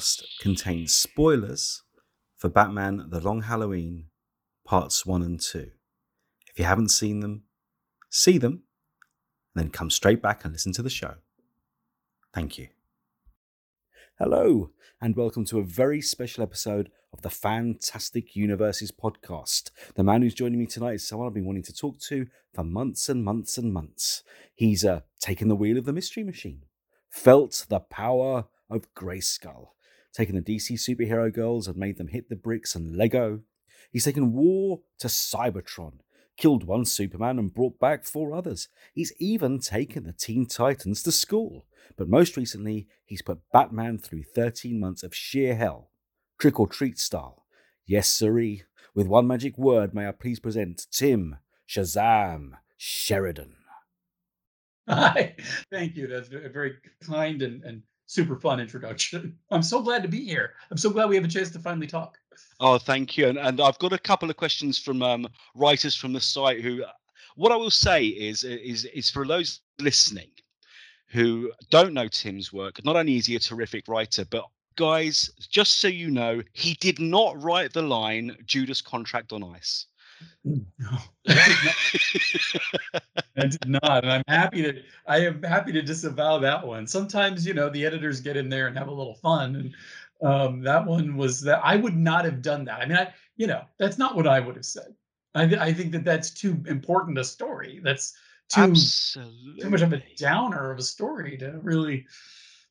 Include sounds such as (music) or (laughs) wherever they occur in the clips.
Podcast contains spoilers for Batman The Long Halloween Parts 1 and 2. If you haven't seen them, see them, and then come straight back and listen to the show. Thank you. Hello, and welcome to a very special episode of the Fantastic Universes podcast. The man who's joining me tonight is someone I've been wanting to talk to for months and months and months. He's uh, taken the wheel of the Mystery Machine, felt the power of Grayskull, taken the DC superhero girls and made them hit the bricks and Lego. He's taken war to Cybertron, killed one Superman and brought back four others. He's even taken the Teen Titans to school. But most recently, he's put Batman through 13 months of sheer hell, trick or treat style. Yes, sirree. With one magic word, may I please present Tim Shazam Sheridan. (laughs) Hi, thank you. That's very kind and, and super fun introduction. (laughs) I'm so glad to be here. I'm so glad we have a chance to finally talk. Oh, thank you. And, and I've got a couple of questions from um, writers from the site who, what I will say is, is, is for those listening who don't know Tim's work, not only is he a terrific writer, but guys, just so you know, he did not write the line Judas contract on ice. No, I did not, and I'm happy to. I am happy to disavow that one. Sometimes, you know, the editors get in there and have a little fun, and um, that one was that I would not have done that. I mean, I, you know, that's not what I would have said. I, I think that that's too important a story. That's too Absolutely. too much of a downer of a story to really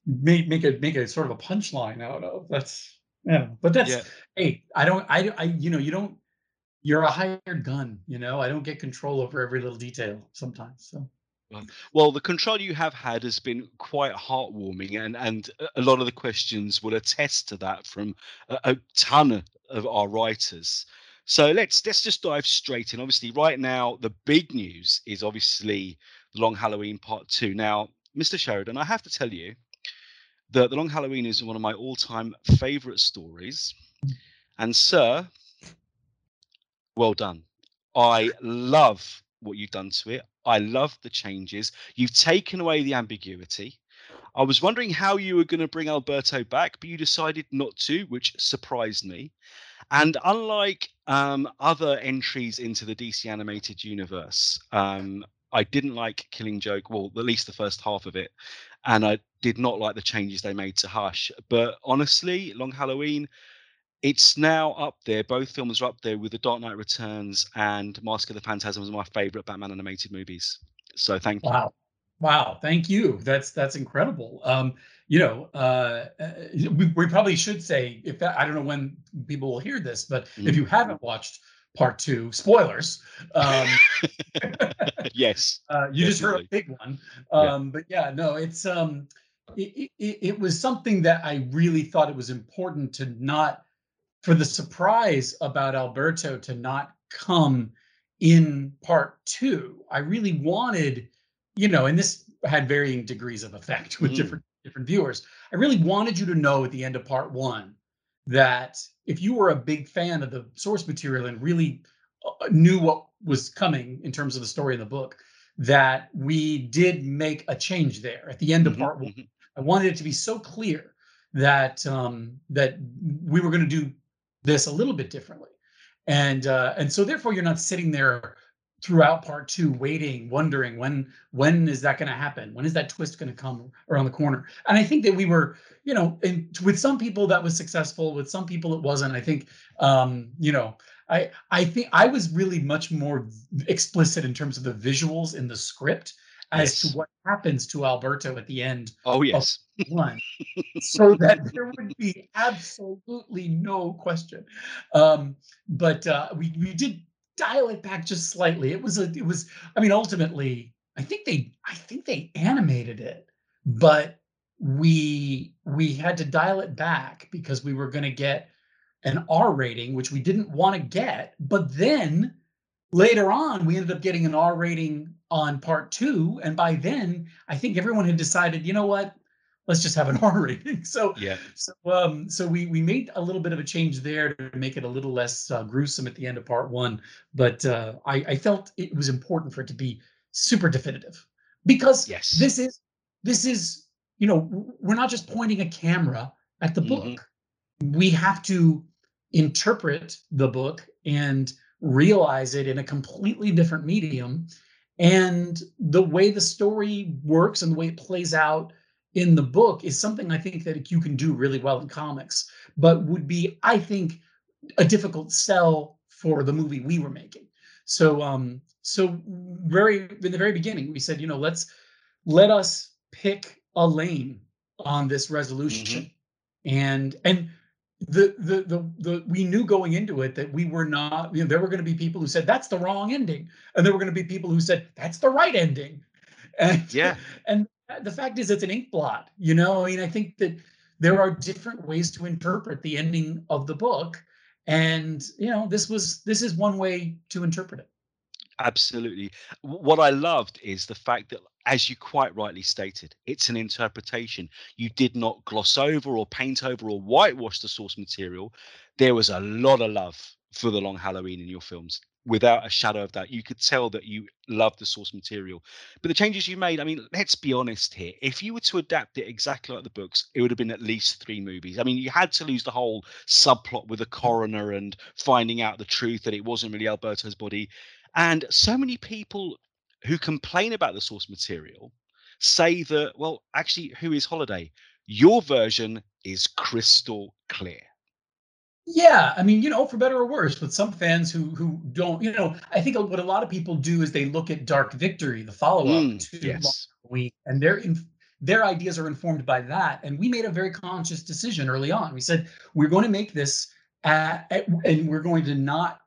make make a make a sort of a punchline out of. That's yeah, but that's Yeah. hey, I don't, I, I, you know, you don't you're a hired gun you know i don't get control over every little detail sometimes so Well, the control you have had has been quite heartwarming, and and a- lot of the questions will attest to that from a, a ton of our writers. So let's let's just dive straight in. Obviously, right now the big news is obviously the Long Halloween Part Two. Now, Mr. Sheridan, I have to tell you that the Long Halloween is one of my all-time favorite stories, hmm. and sir, well done. I love what you've done to it. I love the changes. You've taken away the ambiguity. I was wondering how you were going to bring Alberto back, but you decided not to, which surprised me. And unlike um, other entries into the DC animated universe, um, I didn't like Killing Joke, well, at least the first half of it. And I did not like the changes they made to Hush. But honestly, Long Halloween, it's now up there. Both films are up there with The Dark Knight Returns and Mask of the Phantasm as my favorite Batman animated movies. So thank you. wow wow thank you that's that's incredible um you know uh uh, we, we probably should say if that, i don't know when people will hear this but if Mhm. you haven't watched part two spoilers um (laughs) yes. (laughs) Uh, you just heard a big one. Yeah. Um, But yeah, no, it's um, it, it, it was something that I really thought it was important to not, for the surprise about Alberto to not come in part two. I really wanted, you know, and this had varying degrees of effect with Mm. different different viewers. I really wanted you to know at the end of part one that if you were a big fan of the source material and really uh, knew what was coming in terms of the story in the book, that we did make a change there at the end of Mhm, part one. mhm. I wanted it to be so clear that um, that we were going to do this a little bit differently, and uh, and so therefore you're not sitting there throughout part two waiting wondering when when is that going to happen? When is that twist going to come around the corner? And i think that we were you know and with some people that was successful with some people it wasn't. I think um you know i i think i was really much more explicit in terms of the visuals in the script as Yes. to what happens to alberto at the end Oh yes. one (laughs) so that there would be absolutely no question um but uh we we did dial it back just slightly it was a it was i mean ultimately i think they i think they animated it but we we had to dial it back because we were going to get an r rating which we didn't want to get but then later on we ended up getting an r rating on part two and by then i think everyone had decided you know what let's just have an (laughs) r rating so Yeah. so um so we we made a little bit of a change there to make it a little less uh, gruesome at the end of part one but uh i i felt it was important for it to be super definitive because Yes. this is this is you know we're not just pointing a camera at the Mhm. book. We have to interpret the book and realize it in a completely different medium. And the way the story works and the way it plays out in the book is something I think that you can do really well in comics, but would be, I think, a difficult sell for the movie we were making. So, um, so very in the very beginning, we said, you know, let's let us pick a lane on this resolution, and and the, the the the we knew going into it that we were not, you know, there were going to be people who said that's the wrong ending, and there were going to be people who said that's the right ending, (laughs) and Yeah. and the fact is it's an ink blot, you know. I mean, I think that there are different ways to interpret the ending of the book, and you know, this was this is one way to interpret it. Absolutely. What I loved is the fact that, as you quite rightly stated, it's an interpretation. You did not gloss over or paint over or whitewash the source material. There was a lot of love for the Long Halloween in your films, without a shadow of doubt. You could tell that you loved the source material. But the changes you made, I mean, let's be honest here. If you were to adapt it exactly like the books, it would have been at least three movies. I mean, you had to lose the whole subplot with the coroner and finding out the truth that it wasn't really Alberto's body. And so many people who complain about the source material say that, well, actually, who is Holiday? Your version is crystal clear. Yeah, I mean, you know, for better or worse, but some fans who who don't, you know, I think what a lot of people do is they look at Dark Victory, the follow-up Mm, to yes. Week, and their in, their ideas are informed by that. And we made a very conscious decision early on. We said we're going to make this, uh, and we're going to not,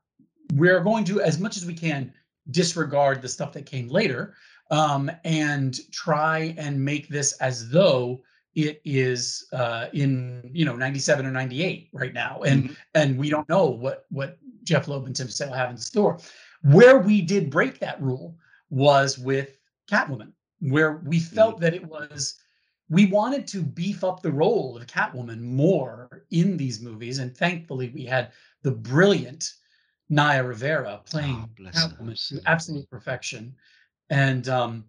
we're going to as much as we can disregard the stuff that came later, um, and try and make this as though it is uh, in you know 97 or 98 right now. And Mhm. and we don't know what what jeph loeb and tim sale have in store. Where we did break that rule was with catwoman where we felt that it was we wanted to beef up the role of catwoman more in these movies and thankfully we had the brilliant naya rivera playing Oh, catwoman to absolute perfection. And um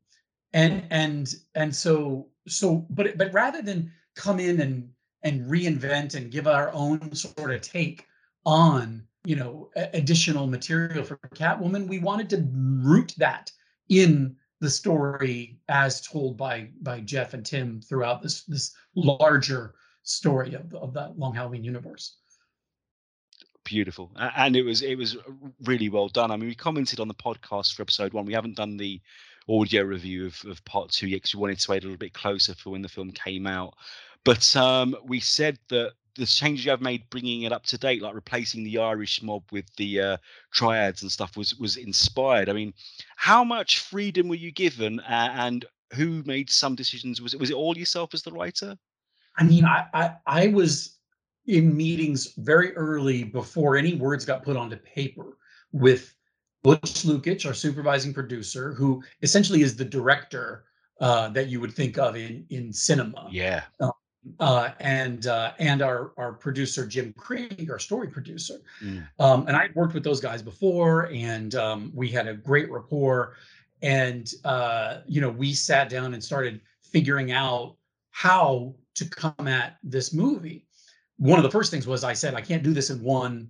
and and and so so but but rather than come in and and reinvent and give our own sort of take on you know additional material for catwoman we wanted to root that in the story as told by by jeph and tim throughout this this larger story of, of that long halloween universe beautiful and it was it was really well done. I mean we commented on the podcast for episode one. We haven't done the audio review of, of part two yet because we wanted to wait a little bit closer for when the film came out. But um we said that the changes you have made bringing it up to date like replacing the irish mob with the uh triads and stuff was was inspired. I mean how much freedom were you given uh, and who made some decisions? Was it was it all yourself as the writer? I mean, I, I I was in meetings very early before any words got put onto paper with Butch Lukic, our supervising producer, who essentially is the director uh, that you would think of in in cinema, yeah uh, and uh, and our our producer Jim Krieg, our story producer. Mm. Um, and I'd worked with those guys before, and um, we had a great rapport. And uh, you know, we sat down and started figuring out how to come at this movie. One of the first things was I said, I can't do this in one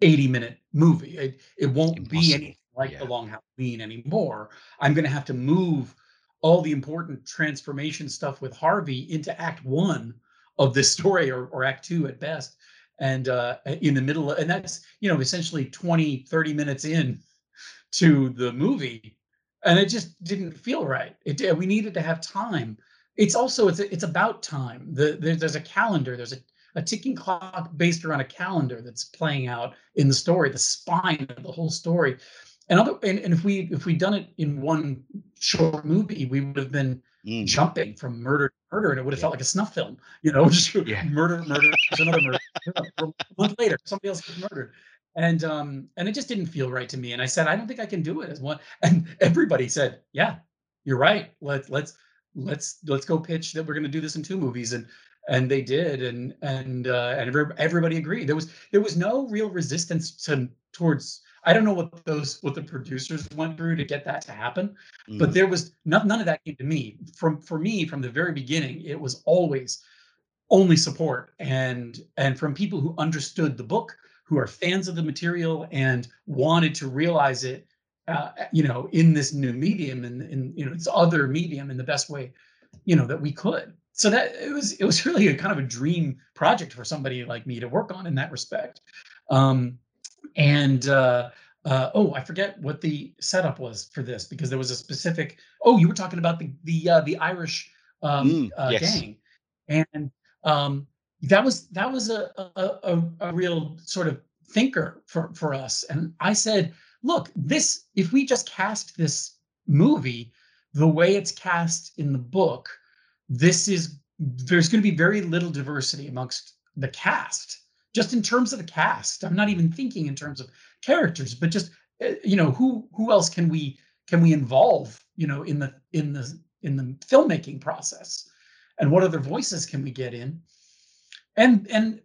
80 minute movie. It, it won't be anything like Yeah. the Long Halloween anymore. I'm going to have to move all the important transformation stuff with Harvey into act one of this story or, or act two at best. And uh, in the middle, of, and that's, you know, essentially 20, 30 minutes in (laughs) to the movie. And it just didn't feel right. It, we needed to have time. It's also, it's, it's about time. The, there, there's a calendar, there's a, a ticking clock based around a calendar that's playing out in the story, the spine of the whole story. And other, and, and if we if we'd done it in one short movie, we would have been Mm. jumping from murder to murder, and it would have Yeah. felt like a snuff film, you know, (laughs) just Yeah. murder, murder, there's another murder. a month later, somebody else gets murdered. And um, and it just didn't feel right to me. And I said, I don't think I can do it as one. (laughs) And everybody said, Yeah, you're right. Let's let's let's let's go pitch that we're gonna do this in two movies. And and they did, and and uh, and everybody agreed. There was there was no real resistance to towards. I don't know what those what the producers went through to get that to happen, but Mm. there was none, none of that came to me. From for me from the very beginning, it was always only support and and from people who understood the book who are fans of the material and wanted to realize it uh, you know in this new medium and in you know this other medium in the best way you know that we could so that it was it was (laughs) really a kind of a dream project for somebody like me to work on in that respect um and uh uh, oh, I forget what the setup was for this because there was a specific. Oh, you were talking about the the uh, the Irish um, Mm, uh, yes. gang, and um, that was that was a, a a a real sort of thinker for for us. And I said, look, this if we just cast this movie the way it's cast in the book, this is there's going to be very little diversity amongst the cast just in terms of the cast. I'm not even thinking in terms of characters but just uh, you know who who else can we can we involve you know in the in the in the filmmaking process? And what other voices can we get in? And and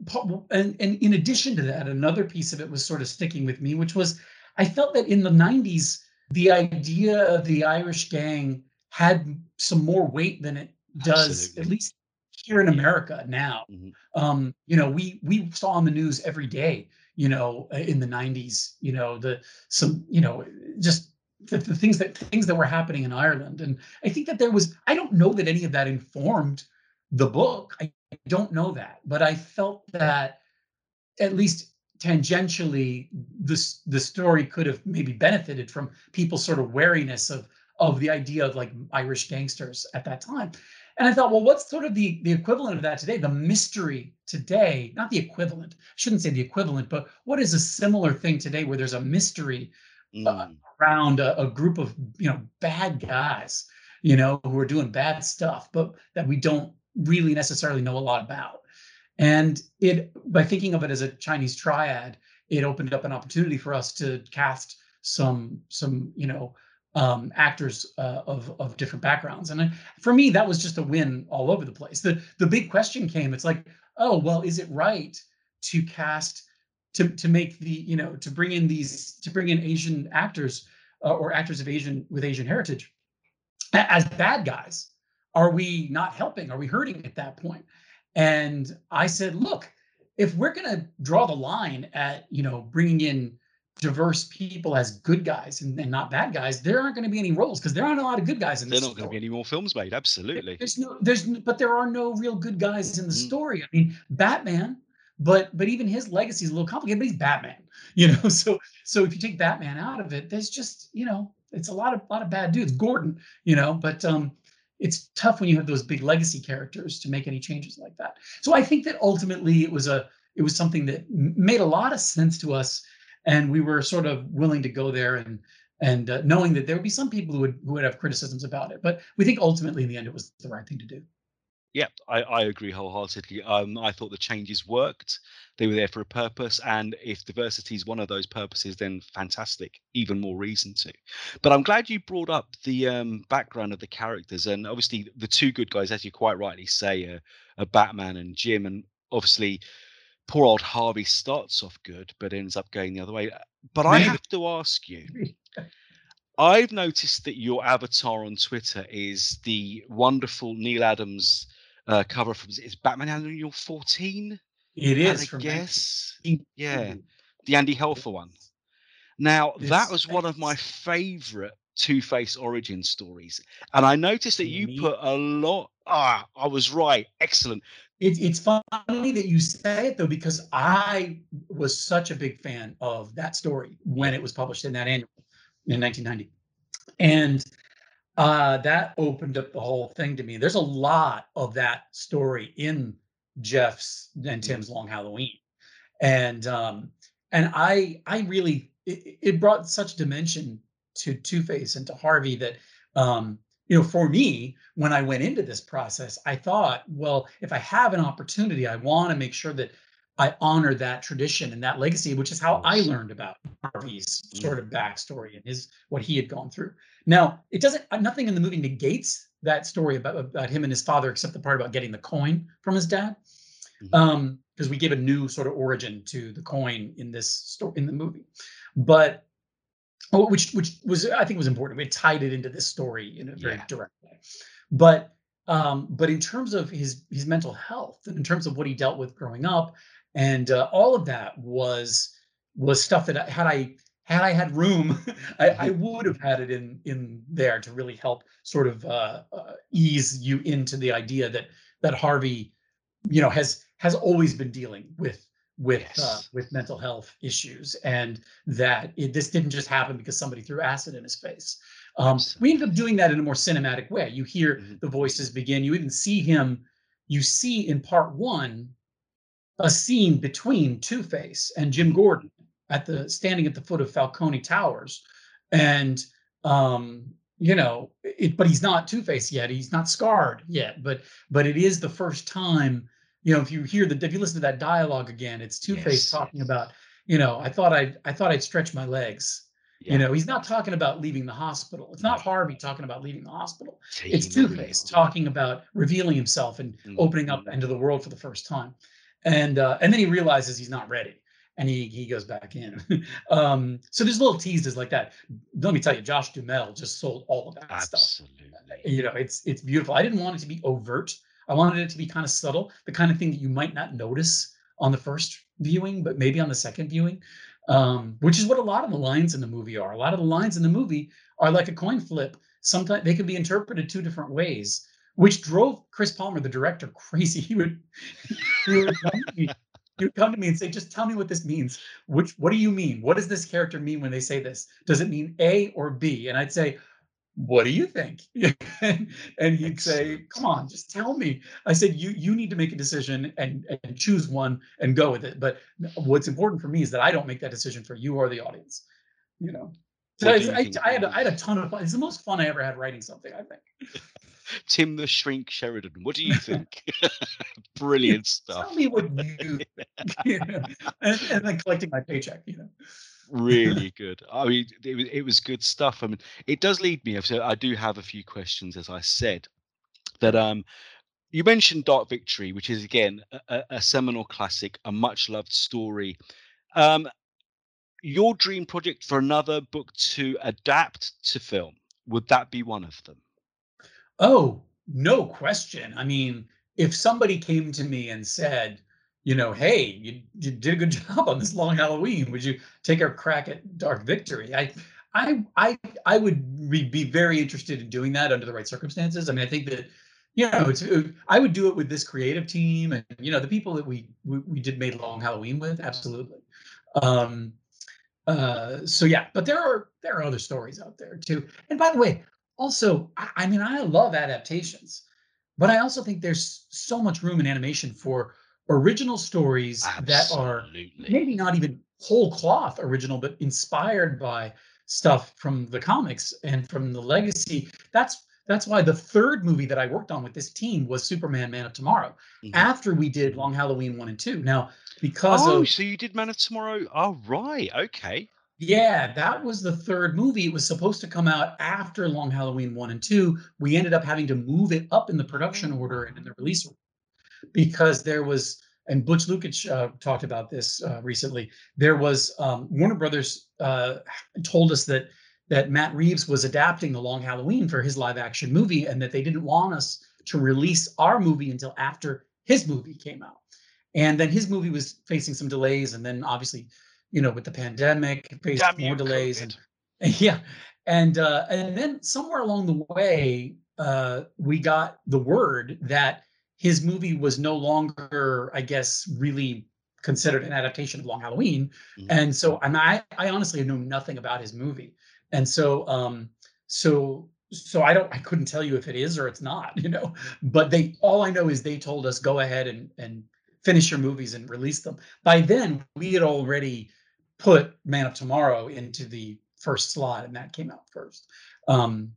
and, and in addition to that another piece of it was sort of sticking with me which was i felt that in the 90s the idea of the irish gang had some more weight than it does Absolutely. at least here in america now Mhm. um you know we we saw on the news every day you know in the 90s you know the some you know just the, the things that things that were happening in ireland. And i think that there was i don't know that any of that informed the book. I don't know that. But i felt that at least tangentially this the story could have maybe benefited from people's sort of wariness of of the idea of like irish gangsters at that time and i thought well what's sort of the the equivalent of that today? The mystery today not the equivalent. I shouldn't say the equivalent but what is a similar thing today where there's a mystery Mm. around a, a group of you know bad guys you know who are doing bad stuff but that we don't really necessarily know a lot about. And it by thinking of it as a chinese triad it opened up an opportunity for us to cast some some you know um, actors uh, of of different backgrounds. And I, for me that was just a win all over the place. The the big question came it's like oh well is it right to cast to to make the you know to bring in these to bring in asian actors uh, or actors of asian with asian heritage as bad guys? Are we not helping? Are we hurting at that point? point and i said look if we're going to draw the line at you know bringing in diverse people as good guys and, and not bad guys there aren't going to be any roles because there aren't a lot of good guys in There're this not going to be any more films made. Absolutely. There's no, there's, but there are no real good guys in the Mm. story. I mean, Batman, but but even his legacy is a little complicated. But he's Batman, (laughs) you know. So so if you take Batman out of it, there's just you know, it's a lot of lot of bad dudes. Gordon, you know, but um, it's tough when you have those big legacy characters to make any changes like that. So I think that ultimately it was a it was something that made a lot of sense to us, and we were sort of willing to go there and and uh, knowing that there would be some people who would who would have criticisms about it, but we think ultimately in the end it was the right thing to do. Yeah, I, I agree wholeheartedly. Um, I thought the changes worked. They were there for a purpose, and if diversity is one of those purposes, then fantastic. Even more reason to. But I'm glad you brought up the um, background of the characters, and obviously the two good guys, as you quite rightly say, uh, are Batman and Jim, and obviously poor old Harvey starts off good, but ends up going the other way. But I have to ask you. (laughs) I've noticed that your avatar on Twitter is the wonderful Neal Adams uh, cover from is Batman Annual 14. It is guess yeah, the Andy Helfer one. Now that was one of my favorite Two Face origin stories, and I noticed that you put a lot. Ah, I was right. Excellent. It, it's funny that you say it though, because I was such a big fan of that story when it was published in that annual in 1990, and uh, that opened up the whole thing to me. There's a lot of that story in Jeph's and Tim's Long Halloween, and um, and I I really it, it brought such dimension to Two Face and to Harvey that um, you know for me when I went into this process, I thought, well, if I have an opportunity, I want to make sure that I honor that tradition and that legacy, which is how I learned about Harvey's Mm. sort of backstory and his what he had gone through. Now, it doesn't uh, nothing in the movie negates that story about about him and his father, except the part about getting the coin from his dad. Mhm. Um, because we give a new sort of origin to the coin in this story in the movie. But which which was I think was important. We tied it into this story in a very Yeah. direct way. But um, but in terms of his his mental health, in terms of what he dealt with growing up, and uh, all of that was was stuff that had I had I had room, (laughs) I, I, (laughs) would have had it in in there to really help sort of uh, uh, ease you into the idea that that Harvey, you know, has has always been dealing with with uh, yes. uh, with mental health issues, and that it, this didn't just happen because somebody threw acid in his face. Um, we ended up doing that in a more cinematic way. You hear mm-hmm. the voices begin. You even see him. You see in part one a scene between Two Face and Jim Gordon at the standing at the foot of Falcone Towers, and um, you know, it. But he's not Two Face yet. He's not scarred yet. But but it is the first time. You know, if you hear the if you listen to that dialogue again, it's Two Face yes. talking about. You know, I thought I'd I thought I'd stretch my legs yeah. You know, he's not talking about leaving the hospital. It's not Harvey talking about leaving the hospital. it's Two Face talking about revealing himself and mm-hmm. opening up into the world for the first time. And uh, and then he realizes he's not ready, and he he goes back in. (laughs) um, so there's little teases like that. Let me tell you, Josh Duhamel just sold all of that Absolutely. stuff. You know, it's it's beautiful. I didn't want it to be overt. I wanted it to be kind of subtle, the kind of thing that you might not notice on the first viewing, but maybe on the second viewing um, which is what a lot of the lines in the movie are. A lot of the lines in the movie are like a coin flip. Sometimes they can be interpreted two different ways, which drove Chris Palmer, the director, (laughs) crazy. He would, he would, come, to me, he would come to me and say, "Just tell me what this means. Which, what do you mean? What does this character mean when they say this? Does it mean A or B?" And I'd say, what do you think? (laughs) And, he'd say come on just tell me. I said you you need to make a decision and and choose one and go with it. But what's important for me is that i don't make that decision for you or the audience you know? So I, I, I, had, I had a ton of fun it's the most fun i ever had writing something i think. (laughs) Tim the shrink sheridan what do you (laughs) think? Brilliant stuff. tell me what you, you and, and then collecting my paycheck you know (laughs) really good. I mean, it was it was good stuff. I mean, it does lead me. So I do have a few questions, as I said. That um, you mentioned Dark Victory, which is again a, a seminal classic, a much loved story. Um, your dream project for another book to adapt to film would that be one of them? Oh, no question. I mean, if somebody came to me and said, you know, hey, you, you did a good (laughs) job on this long Halloween. Would you take a crack at Dark Victory? I, I, I, I would be very interested in doing that under the right circumstances. I mean, I think that, you know, it's, it, I would do it with this creative team and you know the people that we we, we did made Long Halloween with. Absolutely. Um, uh, so yeah, but there are there are other stories out there too. And by the way, also, I, I mean, I love adaptations, but I also think there's so much room in animation for original stories Absolutely. that are maybe not even whole cloth original, but inspired by stuff from the comics and from the legacy. That's that's why the third movie that I worked on with this team was Superman Man of Tomorrow. Mm-hmm. After we did Long Halloween 1 and 2. Now, because oh, of so you did Man of Tomorrow. Oh, right. Okay. Yeah, that was the third movie. It was supposed to come out after Long Halloween 1 and 2. We ended up having to move it up in the production order and in the release order because there was and Butch Lukic uh, talked about this uh, recently. There was um, Warner Brothers uh, told us that that Matt Reeves was adapting The Long Halloween for his live action movie, and that they didn't want us to release our movie until after his movie came out. And then his movie was facing some delays, and then obviously, you know, with the pandemic, faced Damn more delays, and, and, (laughs) yeah, and uh, and then somewhere along the way, uh, we got the word that his movie was no longer, I guess, really considered an adaptation of Long Halloween. Mm-hmm. And so and I I honestly know nothing about his movie. And so um so so I don't I couldn't tell you if it is or it's not, (laughs) you know. But they all I know is they told us go ahead and and finish your movies and release them. By then we had already put Man of Tomorrow into the first slot and that came out first. Um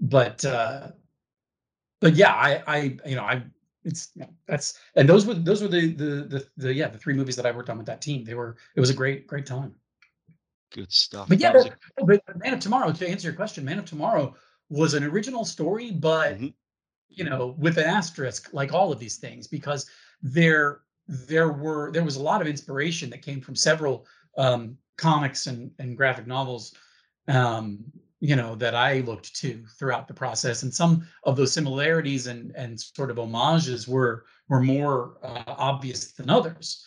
but uh but yeah, I I you know I it's yeah, that's and those were those were the, the the the yeah the three movies that I worked on with that team. They were it was a great great time. Good stuff. But yeah, but, a- but Man of Tomorrow to answer your question, Man of Tomorrow was an original story, but mm-hmm. you know with an asterisk like all of these things because there there were there was a lot of inspiration that came from several um, comics and and graphic novels um, you know that I looked to throughout the process, and some of those similarities and and sort of homages were were more uh, obvious than others.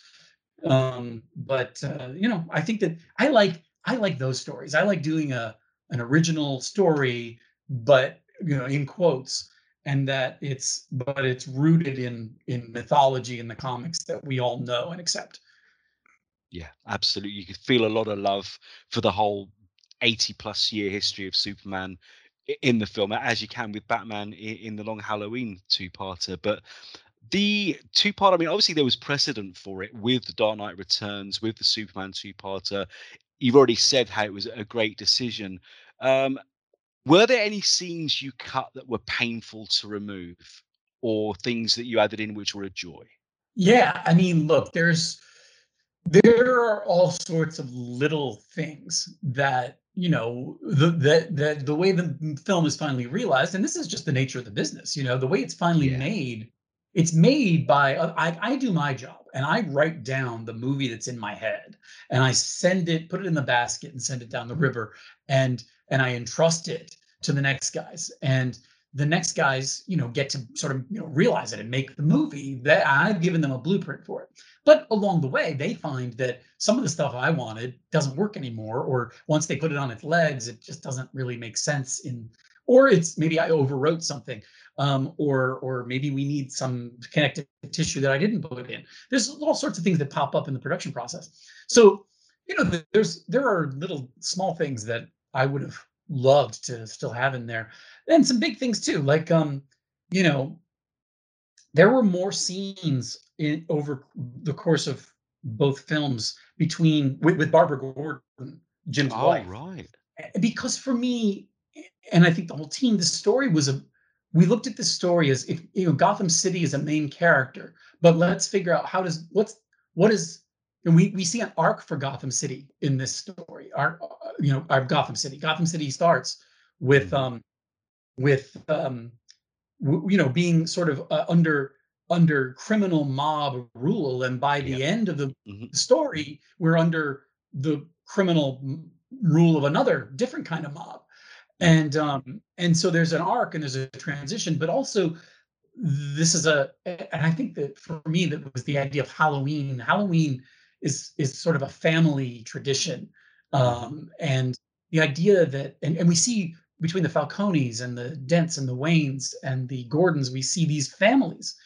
Um, but uh, you know, I think that I like I like those stories. I like doing a an original story, but you know, in quotes, and that it's but it's rooted in in mythology in the comics that we all know and accept. Yeah, absolutely. You could feel a lot of love for the whole 80 plus year history of Superman in the film, as you can with Batman in, the Long Halloween two parter. But the two part, I mean, obviously there was precedent for it with the Dark Knight Returns, with the Superman two parter. You've already said how it was a great decision. Um, were there any scenes you cut that were painful to remove or things that you added in which were a joy? Yeah, I mean, look, there's there are all sorts of little things that you know the the the, the way the film is finally realized and this is just the nature of the business you know the way it's finally yeah. made it's made by uh, I, I do my job and i write down the movie that's in my head and i send it put it in the basket and send it down the river and and i entrust it to the next guys and the next guys you know get to sort of you know realize it and make the movie that i've given them a blueprint for it. But along the way they find that some of the stuff i wanted doesn't work anymore or once they put it on its legs it just doesn't really make sense in or it's maybe i overwrote something um, or or maybe we need some connective tissue that i didn't put in. There's all sorts of things that pop up in the production process. So you know there's there are little small things that i would have loved to still have in there. And some big things too like um you know there were more scenes in over the course of both films between with, with barbara gordon jim's oh, wife. right. Because for me and i think the whole team the story was a we looked at the story as if you know gotham city is a main character but let's figure out how does what's what is and we we see an arc for gotham city in this story. Our you know our gotham city gotham city starts with mm-hmm. um with um, w- you know being sort of uh, under under criminal mob rule, and by the end of the mm-hmm. story, we're under the criminal rule of another different kind of mob, and um, and so there's an arc and there's a transition, but also this is a and I think that for me that was the idea of Halloween. Halloween is is sort of a family tradition, mm-hmm. Um, and the idea that and, and we see between the Falcones and the Dents and the Waynes and the Gordons, we see these families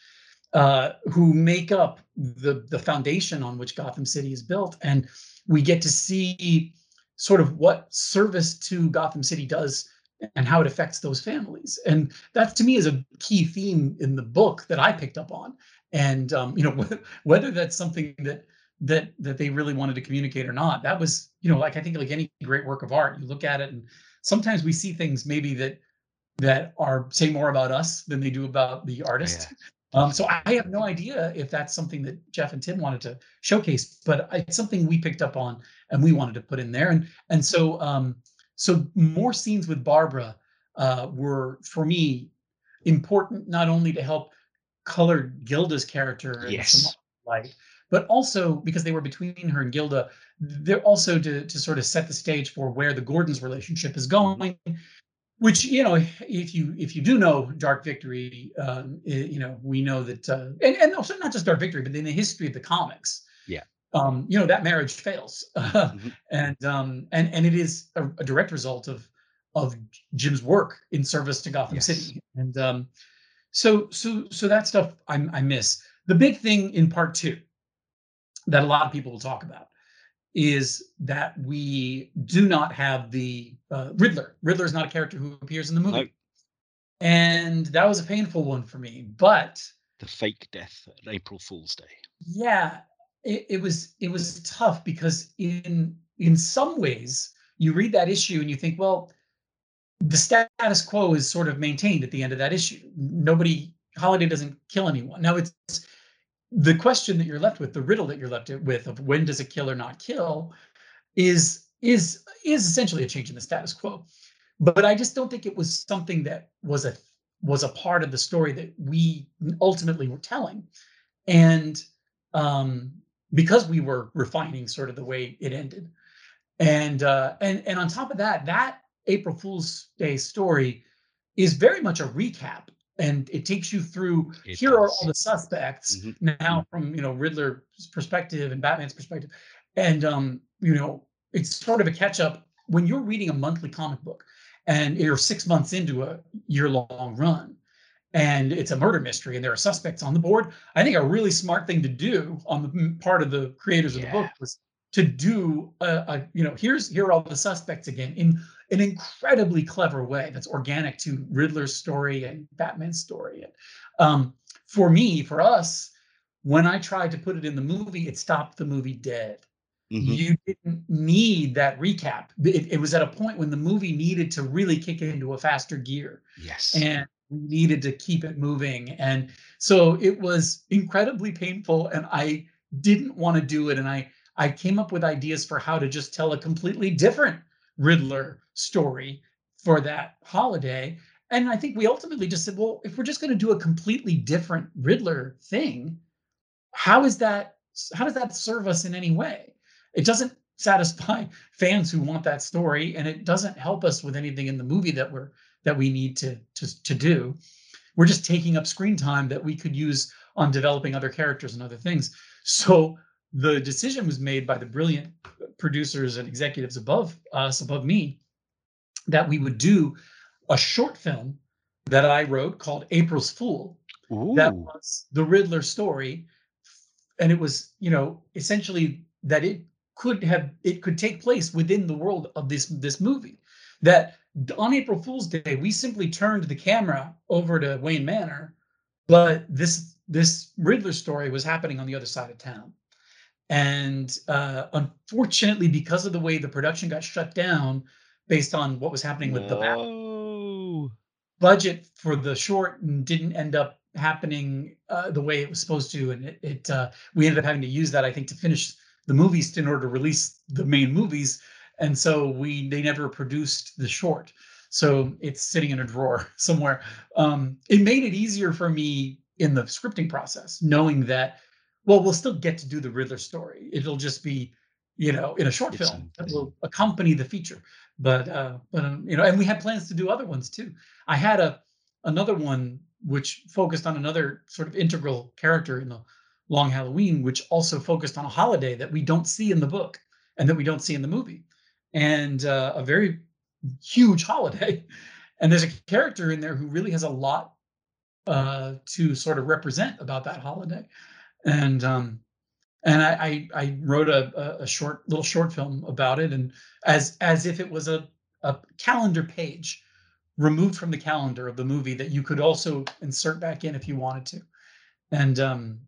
uh, who make up the the foundation on which Gotham City is built, and we get to see sort of what service to Gotham City does and how it affects those families. And that to me is a key theme in the book that I picked up on. And um, you know, (laughs) whether that's something that that that they really wanted to communicate or not, that was you know, like I think like any great work of art, you look at it and sometimes we see things maybe that that are say more about us than they do about the artist. Yeah. Um, so I have no idea if that's something that Jeph and Tim wanted to showcase, but it's something we picked up on and we wanted to put in there. And and so um, so more scenes with Barbara uh, were for me important not only to help color Gilda's character yes. in some light, but also because they were between her and Gilda, they're also to to sort of set the stage for where the Gordons relationship is going. Which you know, if you if you do know Dark Victory, um, you know we know that, uh, and and also not just Dark Victory, but in the history of the comics, yeah, um, you know that marriage fails, (laughs) mm-hmm. and um, and and it is a, a, direct result of of Jim's work in service to Gotham yes. City, and um, so so so that stuff I, I miss. The big thing in part two that a lot of people will talk about is that we do not have the uh, Riddler. Riddler is not a character who appears in the movie. And that was a painful one for me. But the fake death at April Fool's Day. Yeah, it, it was it was tough because in in some ways you read that issue and you think, well, the status quo is sort of maintained at the end of that issue. Nobody Holiday doesn't kill anyone. Now it's the question that you're left with, the riddle that you're left with of when does a killer not kill, is is is essentially a change in the status quo. But I just don't think it was something that was a was a part of the story that we ultimately were telling, and um, because we were refining sort of the way it ended, and uh, and and on top of that, that April Fool's Day story is very much a recap and it takes you through It here are all the suspects Mhm. now from you know Riddler's perspective and Batman's perspective. And um, you know, it's sort of a catch up when you're reading a monthly comic book and you're six months into a year long run and it's a murder mystery and there are suspects on the board. I think a really smart thing to do on the part of the creators of the book was to do a, a you know here's here are all the suspects again in an incredibly clever way that's organic to Riddler's story and Batman's story. And um, for me, for us, when I tried to put it in the movie, it stopped the movie dead. Mhm. You didn't need that recap. It, it was at a point when the movie needed to really kick into a faster gear Yes. and we needed to keep it moving. And so it was incredibly painful, and I didn't want to do it. And I I came up with ideas for how to just tell a completely different Riddler story for that holiday. And I think we ultimately just said, well, if we're just going to do a completely different Riddler thing, how is that? How does that serve us in any way? It doesn't satisfy (laughs) fans who want that story, and it doesn't help us with anything in the movie that we're that we need to to to do. We're just taking up screen time that we could use on developing other characters and other things. So the decision was made by the brilliant producers and executives above us, above me, that we would do a short film that I wrote called April's Fool, that was the Riddler story, and it was you know essentially that it could have it could take place within the world of this this movie. That on April Fool's Day we simply turned the camera over to Wayne Manor, but this this Riddler story was happening on the other side of town, and uh, unfortunately because of the way the production got shut down based on what was happening with the budget for the short didn't end up happening uh, the way it was supposed to, and it, it uh, we ended up having to use that I think to finish the movies in order to release the main movies, and so we they never produced the short, so it's sitting in a drawer (laughs) somewhere. Um, it made it easier for me in the scripting process, knowing that well we'll still get to do the Riddler story. It'll just be you know in a short It's film that will accompany the feature. But uh but um, you know and we had plans to do other ones too. I had a another one which focused on another sort of integral character in the long halloween which also focused on a holiday that we don't see in the book and that we don't see in the movie. And uh, a very huge holiday. (laughs) And there's a character in there who really has a lot uh to sort of represent about that holiday and um and I, I, I wrote a, a- short little short film about it, and as as if it was a, a calendar page removed from the calendar of the movie that you could also insert back in if you wanted to, and um,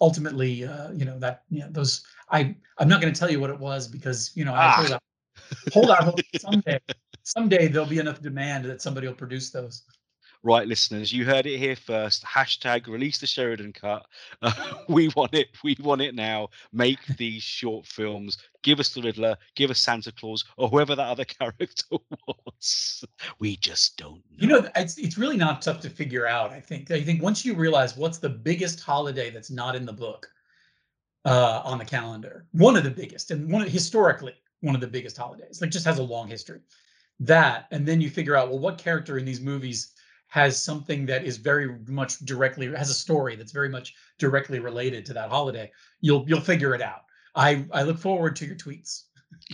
ultimately, uh, you know that you know, those I I'm not going to tell you what it was because you know I Ah. hold out hold out hope someday someday there'll be enough demand that somebody will produce those. Right, listeners, you heard it here first. Hashtag release the Sheridan cut. Uh, (laughs) we want it. We want it now. Make these short films. Give us the Riddler. Give us Santa Claus or whoever that other (laughs) character was. We just don't know. You know, it's it's really not tough to figure out. I think. I think once you realize what's the biggest holiday that's not in the book uh, on the calendar, one of the biggest, and one of, historically one of the biggest holidays, like just has a long history. That, and then you figure out well, what character in these movies has something that is very much directly has a story that's very much directly related to that holiday. You'll you'll figure it out. I I look forward to your tweets.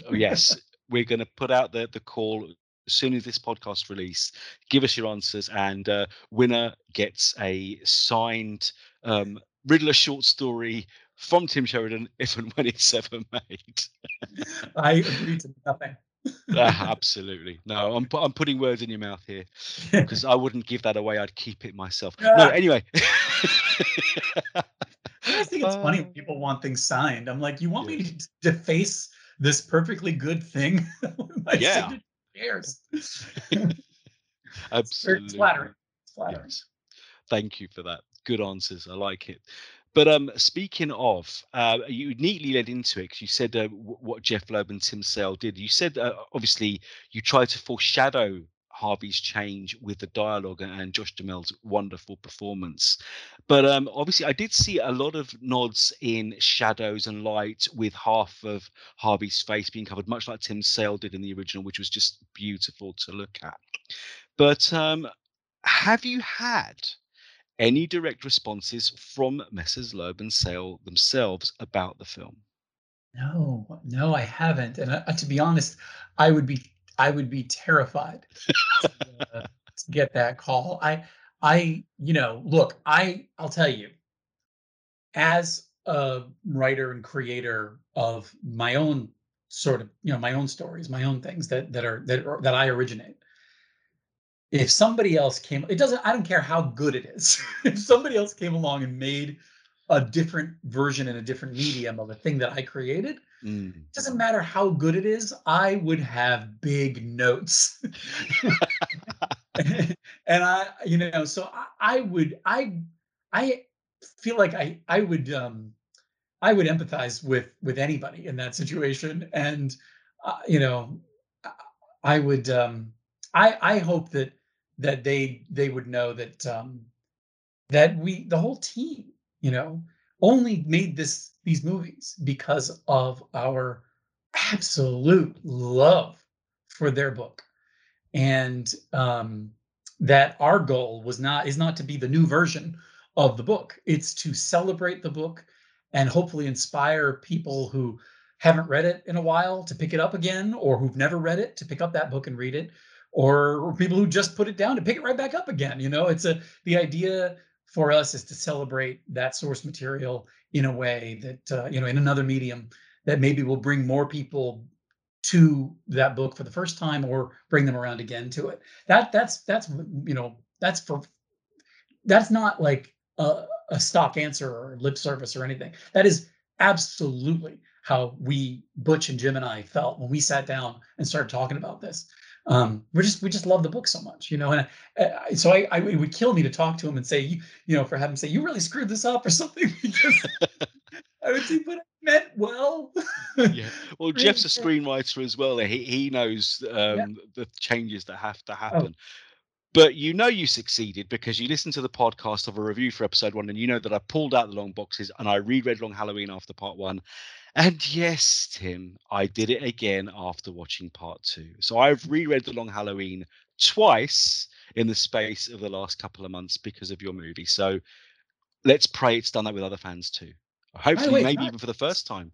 Oh, yes, we're going to put out the the call as soon as this podcast release. Give us your answers, and uh, winner gets a signed um, Riddler short story from Tim Sheridan, if and when it's ever made. (laughs) I agree to nothing. Ah, absolutely, no. I'm I'm putting words in your mouth here (laughs) because I wouldn't give that away. I'd keep it myself. No, Ah. anyway. (laughs) I think it's funny when Uh, people want things signed. I'm like, you want me to deface this perfectly good thing? (laughs) Yeah. cares? Absolutely. It's flattering. It's flattering. Yes. Thank you for that. Good answers. I like it. But um, speaking of, uh, you neatly led into it because you said uh, w- what Jeph Loeb and Tim Sale did. You said uh, obviously you tried to foreshadow Harvey's change with the dialogue and Josh Duhamel's wonderful performance. But um, obviously, I did see a lot of nods in shadows and light with half of Harvey's face being covered, much like Tim Sale did in the original, which was just beautiful to look at. But um, have you had any direct responses from Messrs. Loeb and Sale themselves about the film? No, no, I haven't. And uh, to be honest, I would be I would be terrified (laughs) to, uh, to get that call. I I you know look I I'll tell you as a writer and creator of my own sort of you know my own stories my own things that that are that are, that I originate if somebody else came it doesn't i don't care how good it is. (laughs) If somebody else came along and made a different version in a different medium of a thing that i created Mm. it doesn't matter how good it is i would have big notes. (laughs) And i you know so I, I would i i feel like i i would um i would empathize with with anybody in that situation. And uh, you know I- i would um i i hope that that they they would know that um that we the whole team you know only made this these movies because of our absolute love for their book. And um that our goal was not is not to be the new version of the book. It's to celebrate the book and hopefully inspire people who haven't read it in a while to pick it up again or who've never read it to pick up that book and read it or people who just put it down to pick it right back up again you know? It's a the idea for us is to celebrate that source material in a way that uh, you know in another medium that maybe will bring more people to that book for the first time or bring them around again to it. That that's that's you know that's for that's not like a, a stock answer or lip service or anything. That is absolutely how we butch and jim and i felt when we sat down and started talking about this um we're just we just love the book so much you know and uh, so I, I it would kill me to talk to him and say you you know for having say you really screwed this up or something (laughs) because i would say but i meant well yeah. (laughs) Well, Jeph's a screenwriter as well. He he knows um, the changes that have Oh. to happen. But you know you succeeded because you listened to the podcast of a review for episode one, and you know that I pulled out the long boxes and I reread Long Halloween after part one. And yes, Tim, I did it again after watching part two. So I've reread the Long Halloween twice in the space of the last couple of months because of your movie. So let's pray it's done that with other fans too. Hopefully, way, maybe not- even for the first time.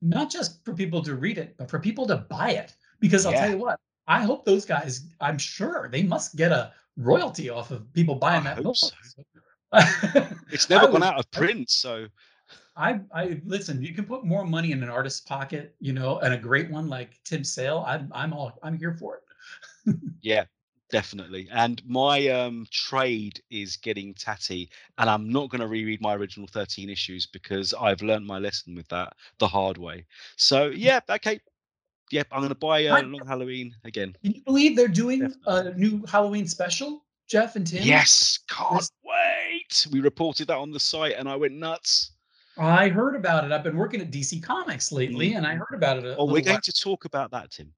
not just for people to read it, but for people to buy it. Because I'll Yeah. tell you what, I hope those guys, I'm sure they must get a royalty off of people buying I that book. so. (laughs) It's never gone was- out of print, so I, I listen. You can put more money in an artist's pocket, you know, and a great one like Tim Sale. I'm, I'm all, I'm here for it. (laughs) yeah, definitely. And my um trade is getting tatty, and I'm not going to reread my original 13 issues because I've learned my lesson with that the hard way. So yeah, okay. Yep, I'm going to buy uh, Right. Long Halloween again. Can you believe they're doing a new Halloween special, Jeph and Tim? Yes, can't Yes. wait. We reported that on the site, and I went nuts. I heard about it. I've been working at DC Comics lately, and I heard about it. A Oh, we're going while- to talk about that, Tim.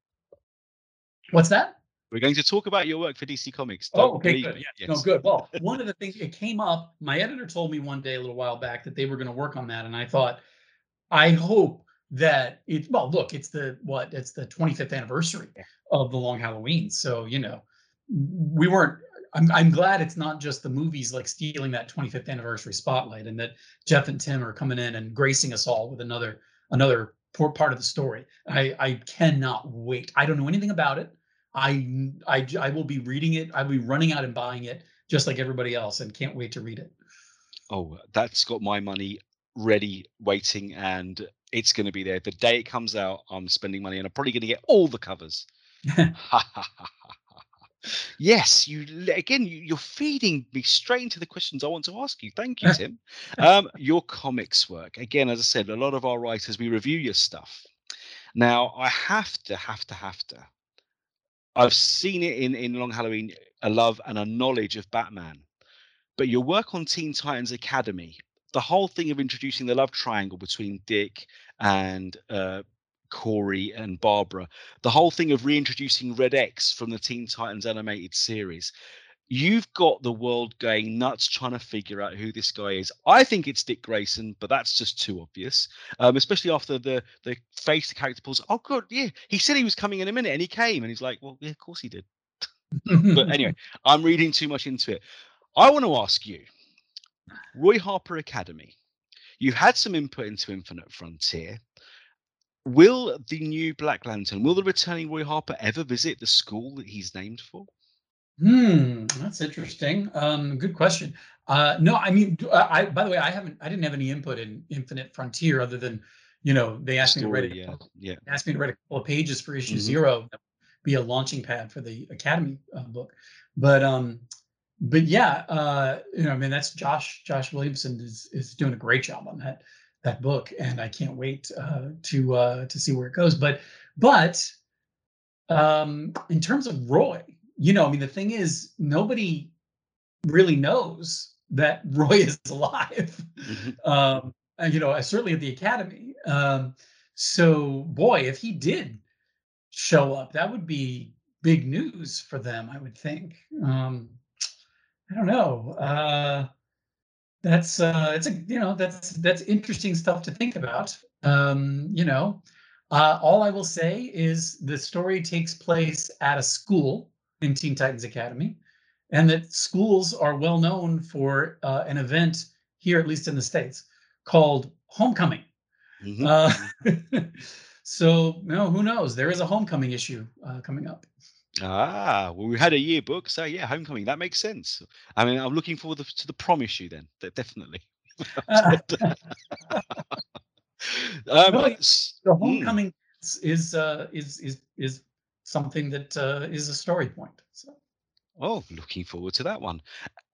What's that? We're going to talk about your work for DC Comics. Oh, Don't okay, good. Yeah, no, good. Well, (laughs) one of the things it came up. My editor told me one day a little while back that they were going to work on that, and I thought, I hope that it's Well, look, it's the what? It's the 25th anniversary of the Long Halloween, so you know, we weren't. I'm I'm glad it's not just the movies like stealing that 25th anniversary spotlight, and that Jeph and Tim are coming in and gracing us all with another another poor part of the story. I I cannot wait. I don't know anything about it. I, I I will be reading it. I'll be running out and buying it just like everybody else, and can't wait to read it. Oh, that's got my money ready, waiting, and it's going to be there. The day it comes out, I'm spending money, and I'm probably going to get all the covers. (laughs) (laughs) yes, you again. You, you're feeding me straight into the questions I want to ask you. Thank you, (laughs) Tim. Um, your comics work again, as I said, a lot of our writers we review your stuff. Now, I have to, have to, have to. I've seen it in in Long Halloween, a love and a knowledge of Batman, but your work on Teen Titans Academy, the whole thing of introducing the love triangle between Dick and uh, Corey and Barbara. The whole thing of reintroducing Red X from the Teen Titans animated series. You've got the world going nuts trying to figure out who this guy is. I think it's Dick Grayson, but that's just too obvious. Um, especially after the the face the character pulls. Oh god, yeah, he said he was coming in a minute, and he came, and he's like, well, yeah, of course he did. (laughs) but anyway, (laughs) I'm reading too much into it. I want to ask you, Roy Harper Academy. You've had some input into Infinite Frontier. Will the new Black Lantern, will the returning Roy Harper ever visit the school that he's named for? Hmm, that's interesting. Um, good question. Uh, no, I mean, I by the way, I haven't, I didn't have any input in Infinite Frontier other than, you know, they asked me to write, a, yeah, yeah. asked me to write a couple of pages for issue Mhm. zero, be a launching pad for the Academy uh, book. But um, but yeah, uh, you know, I mean, that's Josh. Josh Williamson is is doing a great job on that that book, and I can't wait uh, to uh, to see where it goes. But but um, in terms of Roy, you know, I mean, the thing is, nobody really knows that (laughs) Roy is alive. Mhm. um, and, you know, uh, certainly at the academy. Um, so, boy, if he did show up, that would be big news for them. I would think. Um, I don't know. Uh, that's uh, it's a you know that's that's interesting stuff to think about. Um, you know, uh, all I will say is the story takes place at a school in Teen Titans Academy, and that schools are well known for uh, an event here, at least in the states, called homecoming. Mhm. Uh, (laughs) so, you know, who knows? There is a homecoming issue uh, coming up. Ah, well, we had a yearbook, so yeah, homecoming. That makes sense. I mean, I'm looking forward to the prom issue then. Definitely. (laughs) (laughs) um, Well, the mm, homecoming is is uh, is is is something that uh, is a story point. So. Oh, looking forward to that one.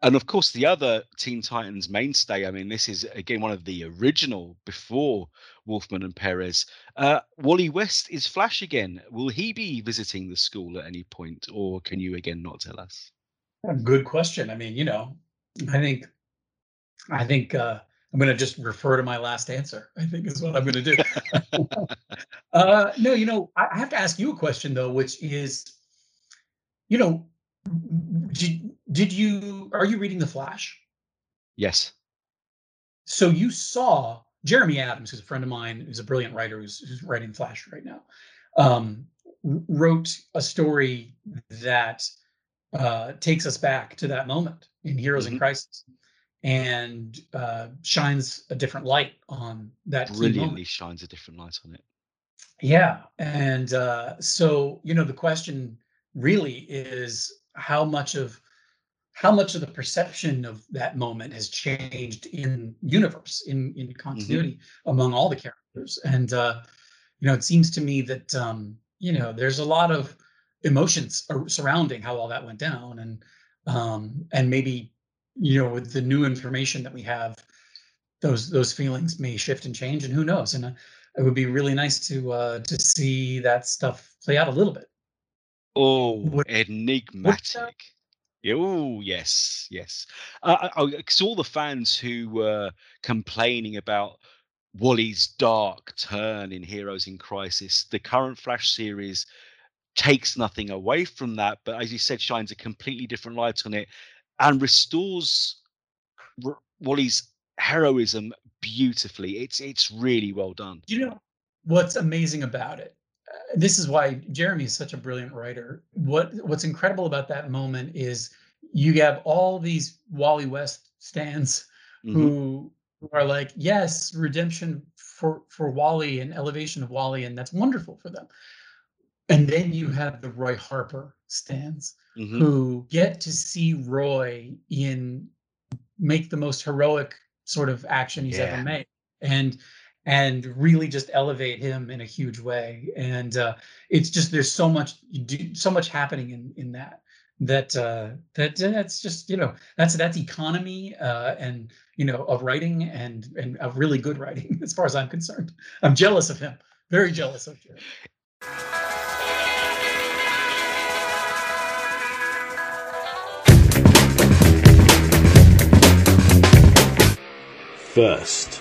And of course, the other Teen Titans mainstay. I mean, this is again one of the original before Wolfman and Perez. Uh, Wally West is Flash again. Will he be visiting the school at any point, or can you again not tell us? Good question. I mean, you know, I think, I think uh, I'm going to just refer to my last answer. I think is what I'm going to do. (laughs) uh, no, you know, I I have to ask you a question though, which is, you know, did, did you are you reading The Flash? Yes. So you saw Jeremy Adams, who's a friend of mine, who's a brilliant writer, who's, who's writing Flash right now, um, wrote a story that uh, takes us back to that moment in Heroes in Mhm. Crisis, and uh, shines a different light on that Brilliantly shines a different light on it. Yeah, and uh, so you know the question really is how much of how much of the perception of that moment has changed in universe in in continuity among all the characters. And uh you know it seems to me that um you know there's a lot of emotions surrounding how all that went down. And um and maybe you know with the new information that we have those those feelings may shift and change and who knows? And uh, it would be really nice to uh to see that stuff play out a little bit Oh, Would- enigmatic. Oh, yes, yes. Uh, because all the fans who were complaining about Wally's dark turn in Heroes in Crisis, the current Flash series takes nothing away from that, but as you said, shines a completely different light on it and restores R- Wally's heroism beautifully. It's it's really well done. you know what's amazing about it this is why jeremy is such a brilliant writer what what's incredible about that moment is you have all these wally west stands Mhm. who who are like yes redemption for for wally and elevation of wally and that's wonderful for them and then you have the roy harper stands Mhm. who get to see roy in make the most heroic sort of action he's Yeah. ever made and and really just elevate him in a huge way. And uh it's just there's so much so much happening in in that that uh that that's just you know that's that's economy uh and you know of writing and and of really good writing (laughs) as far as i'm concerned. I'm jealous of him. Very jealous of Jeremy. First,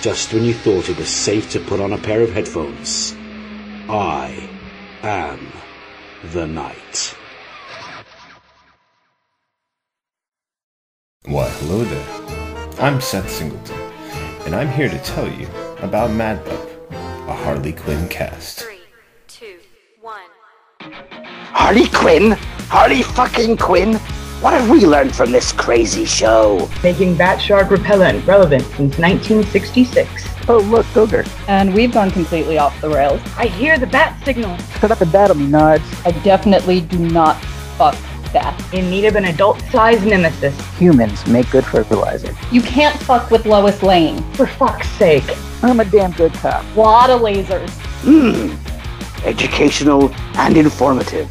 Just when you thought it was safe to put on a pair of headphones, I am the night. Why, hello there. I'm Seth Singleton, and I'm here to tell you about Mad Love, a Harley Quinn cast. Three, two, one. Harley Quinn? Harley fucking Quinn? What have we learned from this crazy show? making bat shark repellent relevant since 1966. Oh, look, Cougar. and we've gone completely off the rails. I hear the bat signal. Put up a battle, me nods. I definitely do not fuck that. In need of an adult-sized nemesis. Humans make good fertilizer. You can't fuck with Lois Lane. For fuck's sake. I'm a damn good cop. A Lot of lasers. Mmm. Educational and informative.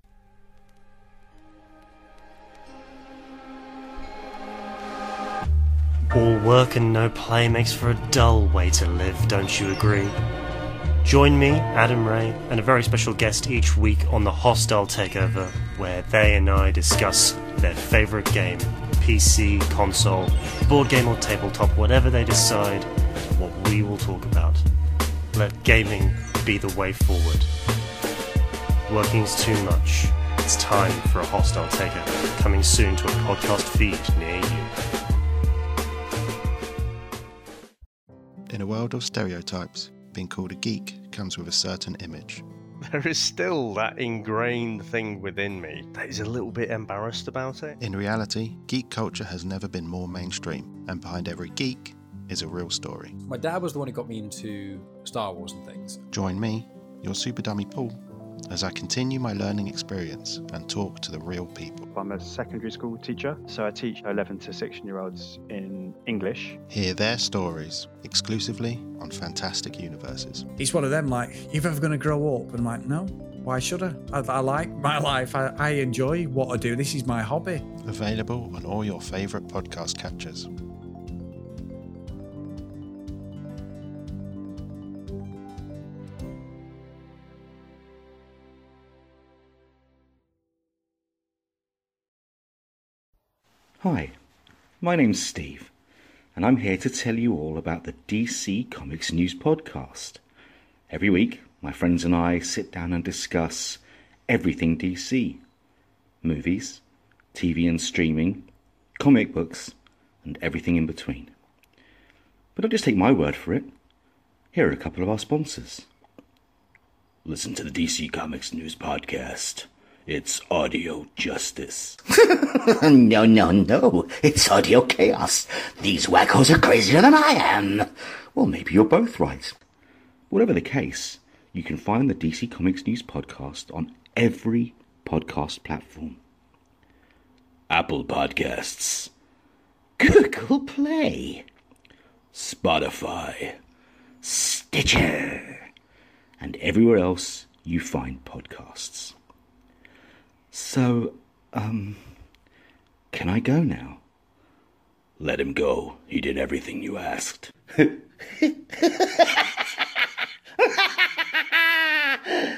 All work and no play makes for a dull way to live, don't you agree? Join me, Adam Ray, and a very special guest each week on the Hostile Takeover, where they and I discuss their favourite game PC, console, board game, or tabletop, whatever they decide, what we will talk about. Let gaming be the way forward. Working's too much. It's time for a Hostile Takeover, coming soon to a podcast feed near you. In a world of stereotypes, being called a geek comes with a certain image. There is still that ingrained thing within me that is a little bit embarrassed about it. In reality, geek culture has never been more mainstream, and behind every geek is a real story. My dad was the one who got me into Star Wars and things. Join me, your super dummy Paul, as I continue my learning experience and talk to the real people. I'm a secondary school teacher, so I teach 11 to 16 year olds in English. Hear their stories exclusively on Fantastic Universes. He's one of them, like, you're ever going to grow up? And I'm like, no, why should I? I, I like my life. I, I enjoy what I do. This is my hobby. Available on all your favourite podcast catchers. Hi, my name's Steve, and I'm here to tell you all about the DC Comics News Podcast. Every week, my friends and I sit down and discuss everything DC movies, TV and streaming, comic books, and everything in between. But don't just take my word for it. Here are a couple of our sponsors. Listen to the DC Comics News Podcast. It's audio justice. (laughs) no, no, no. It's audio chaos. These wackos are crazier than I am. Well, maybe you're both right. Whatever the case, you can find the DC Comics News podcast on every podcast platform Apple Podcasts, Google Play, Spotify, Stitcher, and everywhere else you find podcasts. So, um, can I go now? Let him go. He did everything you asked. (laughs)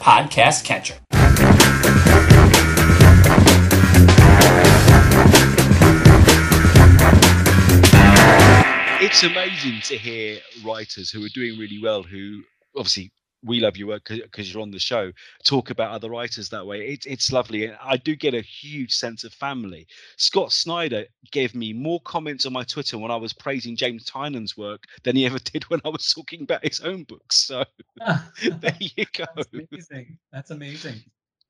podcast catcher. it's amazing to hear writers who are doing really well who obviously we love your work because you're on the show talk about other writers that way. It's it's lovely and i do get a huge sense of family. Scott snyder gave me more comments on my twitter when i was praising james tynion's work than he (laughs) ever did when i was talking about his own books so (laughs) (laughs) there you go. That's amazing. That's amazing.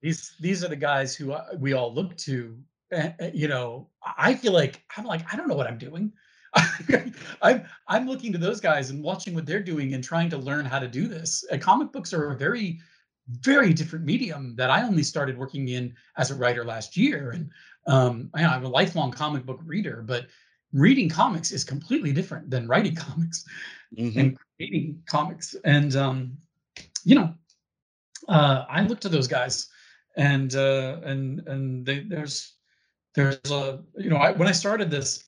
These these are the guys who uh, we all look to uh, you know i feel like i'm like i don't know what i'm doing (laughs) I'm I'm looking to those guys and watching what they're doing and trying to learn how to do this. Uh, comic books are a very, very different medium that I only started working in as a writer last year, and um, I, I'm a lifelong comic book reader. But reading comics is completely different than writing (laughs) comics mm-hmm. and creating comics. And um, you know, uh, I look to those guys, and uh, and and they, there's there's a you know I, when I started this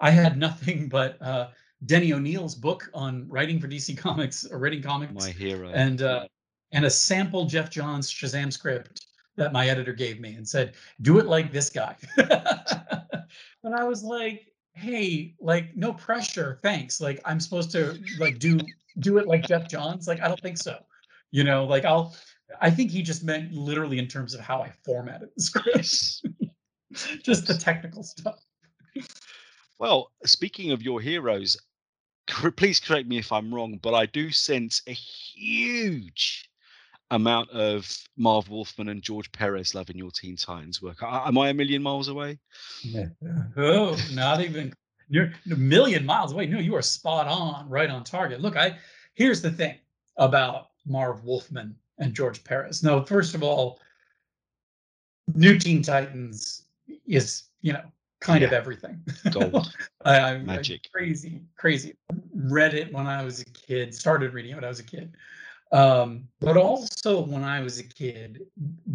I had nothing (laughs) but uh, Denny O'Neil's book on writing for DC (laughs) Comics or writing comics. My hero. And uh, and a sample Geoff Johns Shazam script that my editor gave me and said, "Do it like this guy." (laughs) and I was like, "Hey, like no pressure, thanks. Like I'm supposed to like do do it like Geoff Johns? Like I don't think so. You know, like I'll." I think he just meant literally in terms of how I formatted the script, just the technical stuff. Well, speaking of your heroes, please correct me if I'm wrong, but I do sense a huge amount of Marv Wolfman and George Perez love in your Teen Titans work. Am I a million miles away? Yeah. Oh, not even. You're a million miles away. No, you are spot on, right on target. Look, I here's the thing about Marv Wolfman and George Perez. No, first of all, New Teen Titans is, you know, kind yeah. of everything. Gold. (laughs) I, I'm magic. crazy, crazy. Read it when I was a kid. Started reading it when I was a kid. Um, but also when I was a kid,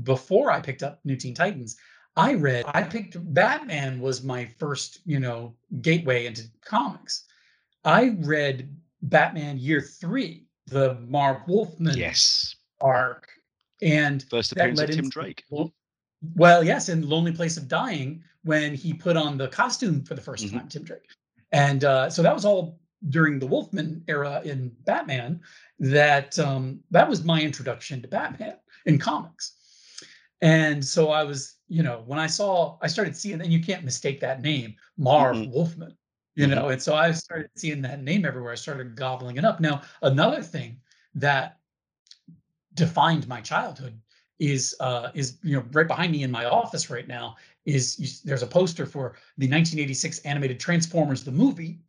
before I picked up New Teen Titans, I read. I picked Batman was my first, you know, gateway into comics. I read Batman Year Three, the Marv Wolfman yes arc, and first appearance of Tim Drake. Well, yes, in Lonely Place of Dying, when he put on the costume for the 1st mm-hmm. time, Tim Drake. And uh, so that was all during the Wolfman era in Batman. That um, that was my introduction to Batman in comics. And so I was, you know, when I saw, I started seeing, and you can't mistake that name, Marv mm-hmm. Wolfman, you mm-hmm. know, and so I started seeing that name everywhere. I started gobbling it up. Now, another thing that defined my childhood is uh, is you know right behind me in my office right now is you, there's a poster for the 1986 animated Transformers the movie,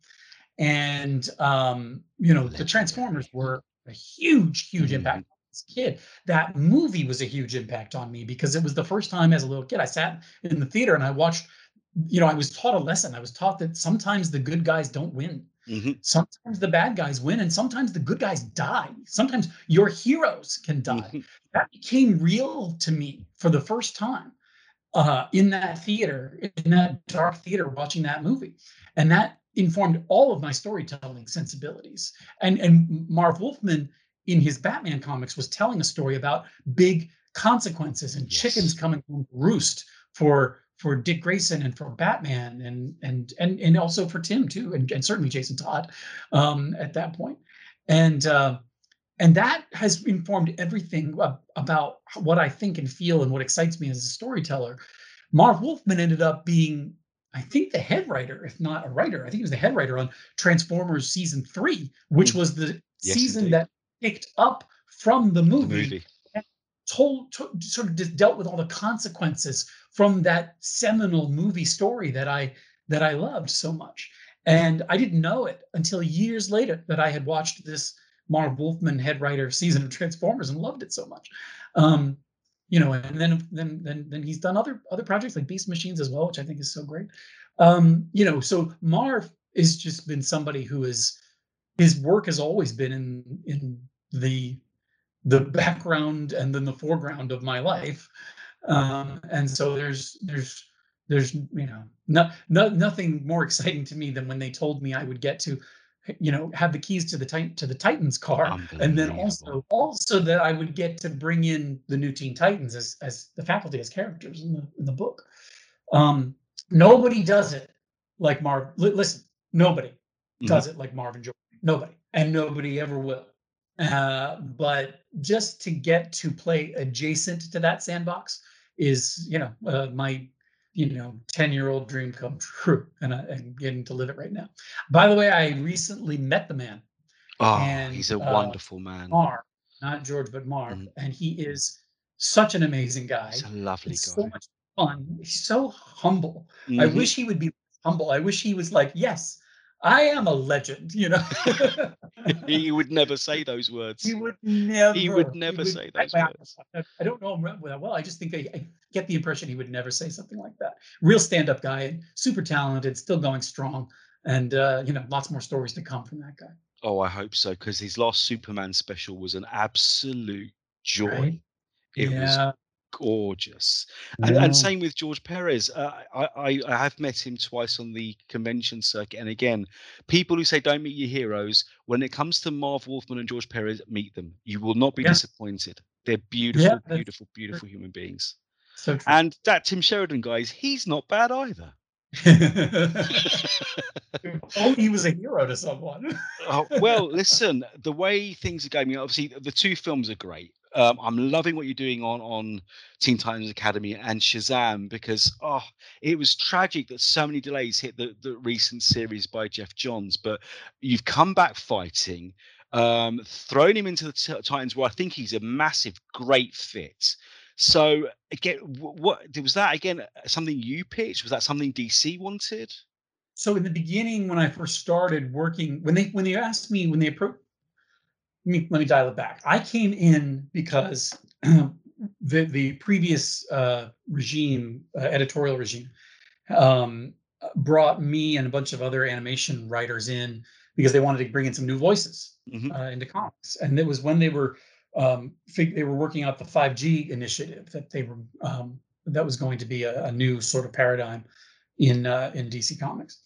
and um, you know the Transformers were a huge huge mm-hmm. impact as a kid. That movie was a huge impact on me because it was the first time as a little kid I sat in the theater and I watched. You know, I was taught a lesson. I was taught that sometimes the good guys don't win. Mm-hmm. Sometimes the bad guys win, and sometimes the good guys die. Sometimes your heroes can die. Mm-hmm. That became real to me for the first time uh, in that theater, in that dark theater, watching that movie, and that informed all of my storytelling sensibilities. And and Marv Wolfman in his Batman comics was telling a story about big consequences and yes. chickens coming home roost for for Dick Grayson and for Batman and and and and also for Tim too, and, and certainly Jason Todd um, at that point. And uh, and that has informed everything about what I think and feel and what excites me as a storyteller. Marv Wolfman ended up being, I think, the head writer, if not a writer. I think he was the head writer on Transformers season three, which mm. was the yes, season indeed. that picked up from the movie. The movie. Told, told, sort of dealt with all the consequences from that seminal movie story that I that I loved so much. And I didn't know it until years later that I had watched this Marv Wolfman head writer season of Transformers and loved it so much. Um, you know, and then then then then he's done other other projects like Beast Machines as well, which I think is so great. Um, you know, so Marv has just been somebody who is his work has always been in in the the background and then the foreground of my life. Um, and so there's there's there's you know no, no nothing more exciting to me than when they told me I would get to you know have the keys to the Titan to the Titans car and then also also that I would get to bring in the new Teen Titans as as the faculty as characters in the in the book. Um, nobody does it like Marv. li- listen, nobody does it like Marv and George. Nobody, and nobody ever will. Uh, but just to get to play adjacent to that sandbox is, you know, uh, my, you know, ten year old dream come true, and I, I'm getting to live it right now. By the way, I recently met the man. Oh, and, he's a uh, wonderful man. Marv, not George, but Marv, and he is such an amazing guy. He's a lovely He's guy. so much fun. He's so humble. I Mhm. wish he would be humble. I wish he was like, yes, I am a legend. You know, (laughs) (laughs) (laughs) he would never say those words. he would never. He would never say (laughs) I- those I- words. I, don't know him well. well, I just think I, I get the impression he would never say something like that. Real stand-up guy, and super talented, still going strong, and uh, you know, lots more stories to come from that guy. Oh, I hope so, because his last Superman special was an absolute joy. Right? It Yeah. was gorgeous. And, and same with George Perez. Uh, I, I, I have met him twice on the convention circuit. And again, people who say don't meet your heroes, when it comes to Marv Wolfman and George Perez, meet them. You will not be Yeah. disappointed. They're beautiful, that's beautiful, beautiful human beings. So true. And that Tim Sheridan guys, he's not bad either. (laughs) oh, he was a hero to someone. Oh, well, (laughs) listen, the way things are going, obviously the two films are great. Um, I'm loving what you're doing on on Teen Titans Academy and Shazam because oh, it was tragic that so many delays hit the, the recent series by Geoff Johns. But you've come back fighting, um, thrown him into the Titans where I think he's a massive, great fit. So again, what was that again? Something you pitched? Was that something DC wanted? so in the beginning when i first started working when they when they asked me when they approached let me let me dial it back. I came in because (clears throat) the the previous uh regime uh, editorial regime um brought me and a bunch of other animation writers in because they wanted to bring in some new voices uh, into comics. And it was when they were um fig- they were working out the 5g initiative that they were um that was going to be a, a new sort of paradigm in uh, in DC Comics.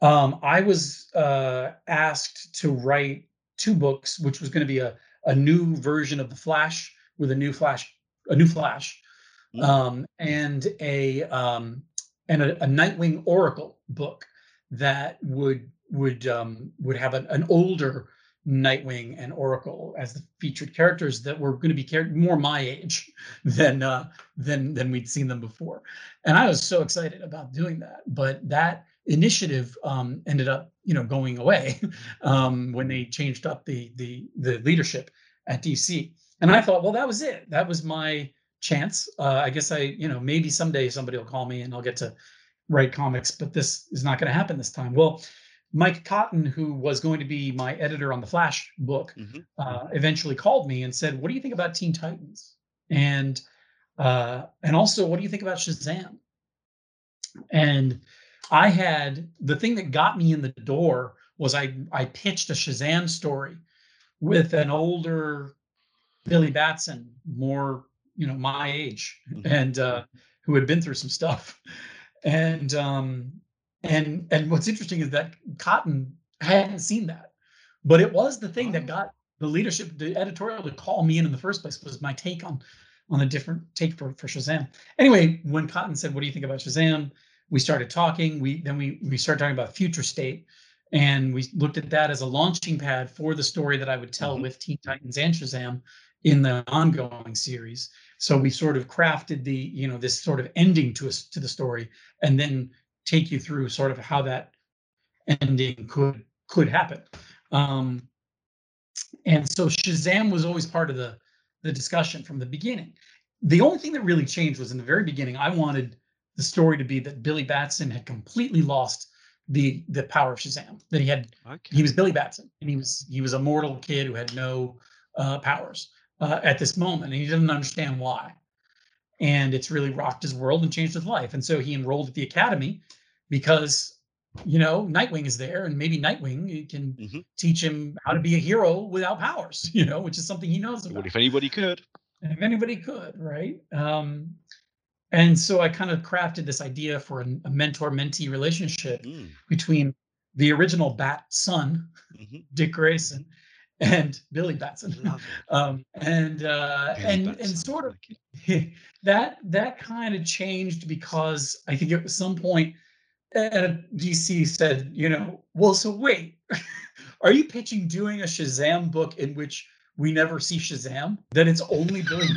Um, I was uh, asked to write two books, which was going to be a a new version of the Flash with a new Flash, a new Flash, um, and a um, and a, a Nightwing Oracle book that would would um, would have an, an older Nightwing and Oracle as the featured characters that were going to be char- more my age (laughs) than uh, than than we'd seen them before, and I was so excited about doing that. But that initiative um, ended up, you know, going away (laughs) um, when they changed up the the the leadership at DC. And I thought, well, that was it. That was my chance. Uh, I guess I, you know, maybe someday somebody will call me and I'll get to write comics, but this is not going to happen this time. Well, Mike Cotton, who was going to be my editor on the Flash book, uh, eventually called me and said, "What do you think about Teen Titans?" And uh, and also, what do you think about Shazam? And I had the thing that got me in the door was I I pitched a Shazam story with an older Billy Batson, more you know my age, and uh, who had been through some stuff, and um, and and what's interesting is that Cotton hadn't seen that, but it was the thing that got the leadership, the editorial to call me in in the first place was my take on on a different take for for Shazam. Anyway, when Cotton said, "What do you think about Shazam?" We started talking. We then we we started talking about Future State, and we looked at that as a launching pad for the story that I would tell with Teen Titans and Shazam in the ongoing series. So we sort of crafted the you know this sort of ending to us to the story, and then take you through sort of how that ending could could happen. Um, and so Shazam was always part of the the discussion from the beginning. The only thing that really changed was in the very beginning. I wanted the story to be that Billy Batson had completely lost the the power of Shazam. That he had he was Billy Batson and he was he was a mortal kid who had no uh, powers uh, at this moment, and he didn't understand why. And it's really rocked his world and changed his life. And so he enrolled at the academy because you know Nightwing is there, and maybe Nightwing can Mm-hmm. teach him how to be a hero without powers. (laughs) You know, which is something he knows about. What if anybody could? if anybody could, right? Um, and so I kind of crafted this idea for a, a mentor-mentee relationship Hmm. between the original Bat son, Mm-hmm. (laughs) Dick Grayson, and Billy Batson, (laughs) um, and uh, and Batson, and sort of (laughs) that that kind of changed because I think at some point, uh, DC said, you know, well, so wait, are you pitching doing a Shazam book in which we never see Shazam? Then it's only Billy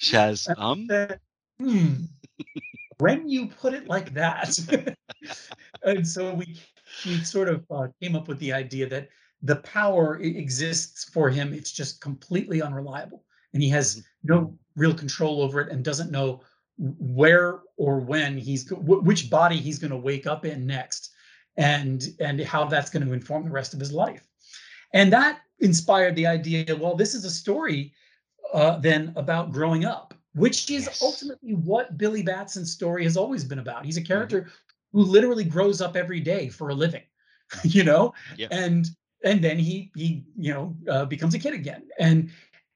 Shaz, um, (laughs) hmm, when you put it like that. (laughs) and so we we sort of uh, came up with the idea that the power exists for him. It's just completely unreliable, and he has no real control over it, and doesn't know where or when he's which body he's going to wake up in next, and and how that's going to inform the rest of his life. And that inspired the idea. Well, this is a story uh, then about growing up, which is ultimately what Billy Batson's story has always been about. He's a character who literally grows up every day for a living, (laughs) you know, Yeah. and and then he he you know uh, becomes a kid again, and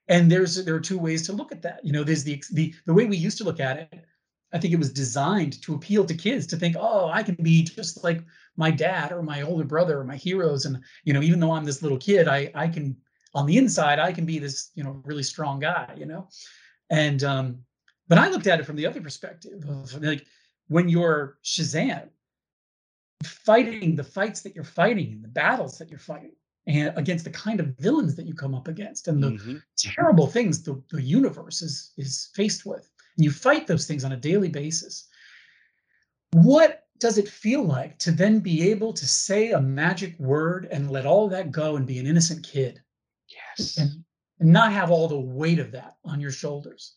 and there's there are two ways to look at that. You know, there's the the the way we used to look at it. I think it was designed to appeal to kids to think, oh, I can be just like my dad or my older brother or my heroes, and you know, even though I'm this little kid, I I can on the inside I can be this you know really strong guy, you know, and um, but I looked at it from the other perspective of like when you're Shazam, fighting the fights that you're fighting and the battles that you're fighting and against the kind of villains that you come up against and the Mhm. terrible things the, the universe is is faced with and you fight those things on a daily basis. What does it feel like to then be able to say a magic word and let all that go and be an innocent kid yes. And, and not have all the weight of that on your shoulders.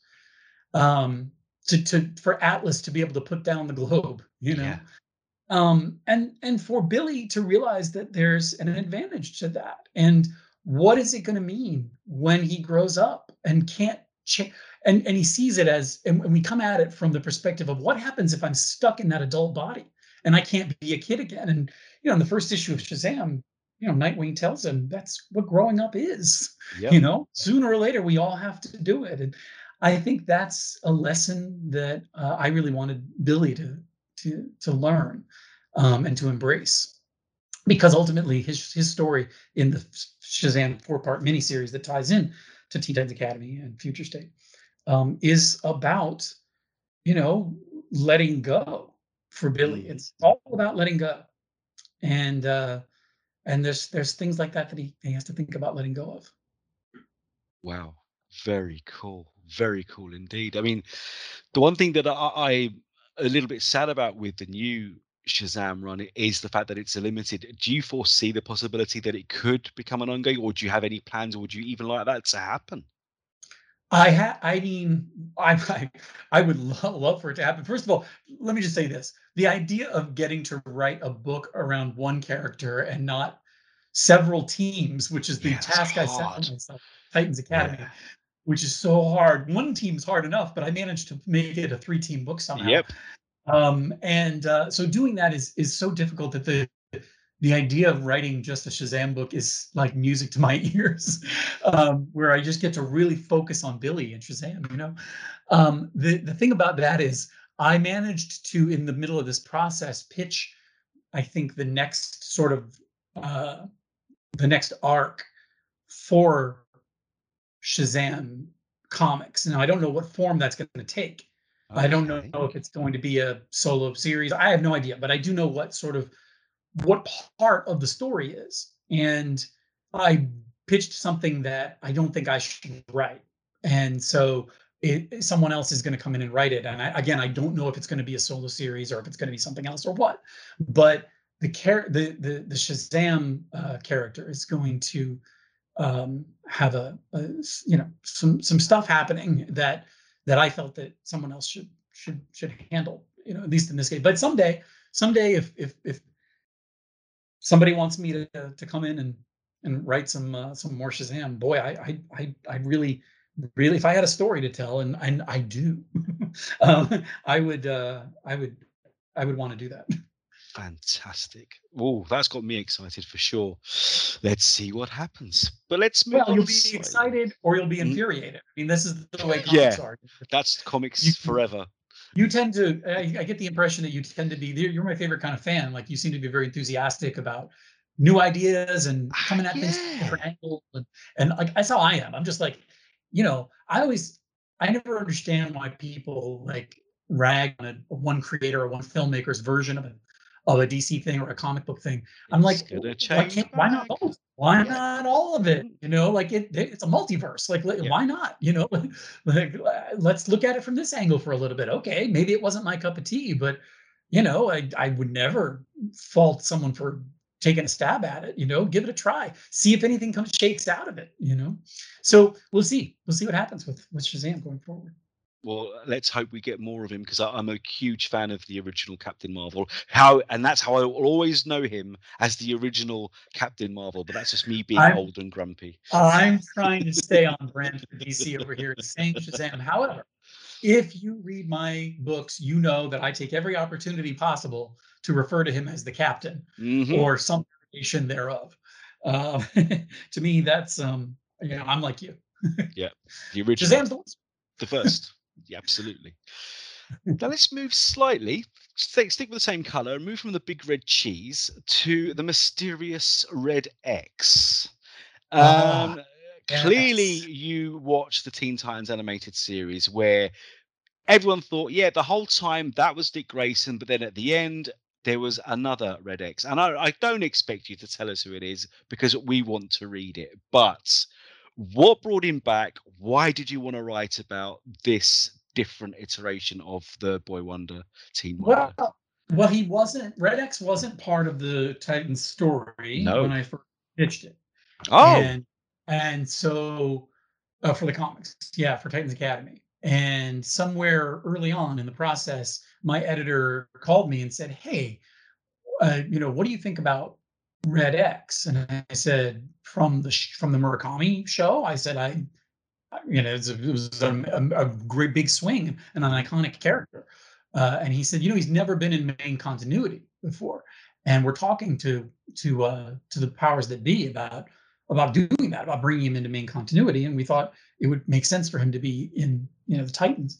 Um to to for atlas to be able to put down the globe you know? Yeah. um and and for billy to realize that there's an advantage to that. And what is it going to mean when he grows up and can't change and and he sees it as and, and we come at it from the perspective of what happens if i'm stuck in that adult body and i can't be a kid again? And you know in the first issue of shazam you know nightwing tells him that's what growing up is (laughs) Yep. you know? Sooner or later we all have to do it. And i think that's a lesson that uh, i really wanted billy to to to learn um, and to embrace. Because ultimately his his story in the Shazam four part miniseries that ties in to Teen Titans Academy and Future State um, is about you know letting go for Billy. It's all about letting go, and uh, and there's there's things like that that he, he has to think about letting go of. Wow, very cool, very cool indeed. I mean, the one thing that I, I a little bit sad about with the new Shazam run is the fact that it's a limited. Do you foresee the possibility that it could become an ongoing, or do you have any plans, or would you even like that to happen? I ha- I mean, (laughs) I I, I would lo- love for it to happen. First of all, let me just say this: the idea of getting to write a book around one character and not several teams, which is the Yeah, task I set myself, Titans Academy, which is so hard. One team's hard enough, but I managed to make it a three-team book somehow. Yep. Um, and uh, so doing that is is so difficult that the the idea of writing just a Shazam book is like music to my (laughs) ears, um, where I just get to really focus on Billy and Shazam. You know, um, the the thing about that is I managed to, in the middle of this process, pitch, I think the next sort of uh, the next arc for Shazam comics. Now I don't know what form that's going to take. I don't know if it's going to be a solo series. I have no idea, but I do know what sort of what part of the story is. And I pitched something that I don't think I should write. And so it, someone else is going to come in and write it. And I, again, I don't know if it's going to be a solo series or if it's going to be something else or what. But the char- the the, the Shazam uh, character is going to um, have a, a you know some some stuff happening that that I felt that someone else should should should handle. You know, at least in this case. But someday, someday, if if if somebody wants me to to come in and and write some uh, some more Shazam, boy, I I I I really really if I had a story to tell, and and I do, (laughs) um, I would uh, I would I would want to do that. Fantastic. Oh, that's got me excited for sure. Let's see what happens. But let's move Well, on. you'll be slightly. excited or you'll be Mm. infuriated. I mean, this is the way comics Yeah. are. That's comics You- forever. You tend to, I, I get the impression that you tend to be, you're my favorite kind of fan. Like you seem to be very enthusiastic about new ideas and coming at things from different angles. And, and like, that's how I am. I'm just like, you know, I always, I never understand why people like rag on a, one creator or one filmmaker's version of a, of a DC thing or a comic book thing. I'm like, why can't, why not both? Why not all of it? You know, like it, it's a multiverse. Like, like, why not? You know, (laughs) like uh, let's look at it from this angle for a little bit. Okay, maybe it wasn't my cup of tea, but you know, I I would never fault someone for taking a stab at it. You know, give it a try, see if anything comes shakes out of it. You know, so we'll see. We'll see what happens with with Shazam going forward. Well, let's hope we get more of him because I'm a huge fan of the original Captain Marvel. How and that's how I will always know him as the original Captain Marvel. But that's just me being I'm- old and grumpy. I'm trying to stay on brand for DC over here and saying Shazam. However, if you read my books, you know that I take every opportunity possible to refer to him as the captain Mhm. or some variation thereof. Um, (laughs) to me, that's um, you know, I'm like you. Yeah, the (laughs) original, Shazam's the the first. yeah, absolutely. now let's move slightly. Stick, stick with the same color and move from the big red cheese to the mysterious red X. Um, Ah, clearly, you watched the Teen Titans animated series where everyone thought, yeah, the whole time that was Dick Grayson, but then at the end there was another Red X. And I, I don't expect you to tell us who it is because we want to read it. But what brought him back? Why did you want to write about this different iteration of the Boy Wonder Teen Wonder? Well, well, he wasn't. Red X wasn't part of the Titans story No. when I first pitched it. Oh. and and so uh, for the comics, yeah, for Titans Academy. And somewhere early on in the process, my editor called me and said, "Hey, uh, you know, what do you think about Red X?" And I said, "From the sh- from the Murakami show." I said, "I, you know, it was, a, it was a, a- a great big swing and an iconic character." Uh, and he said, "You know, he's never been in main continuity before, and we're talking to to uh, to the powers that be about about doing that, about bringing him into main continuity. And we thought it would make sense for him to be in, you know, the Titans,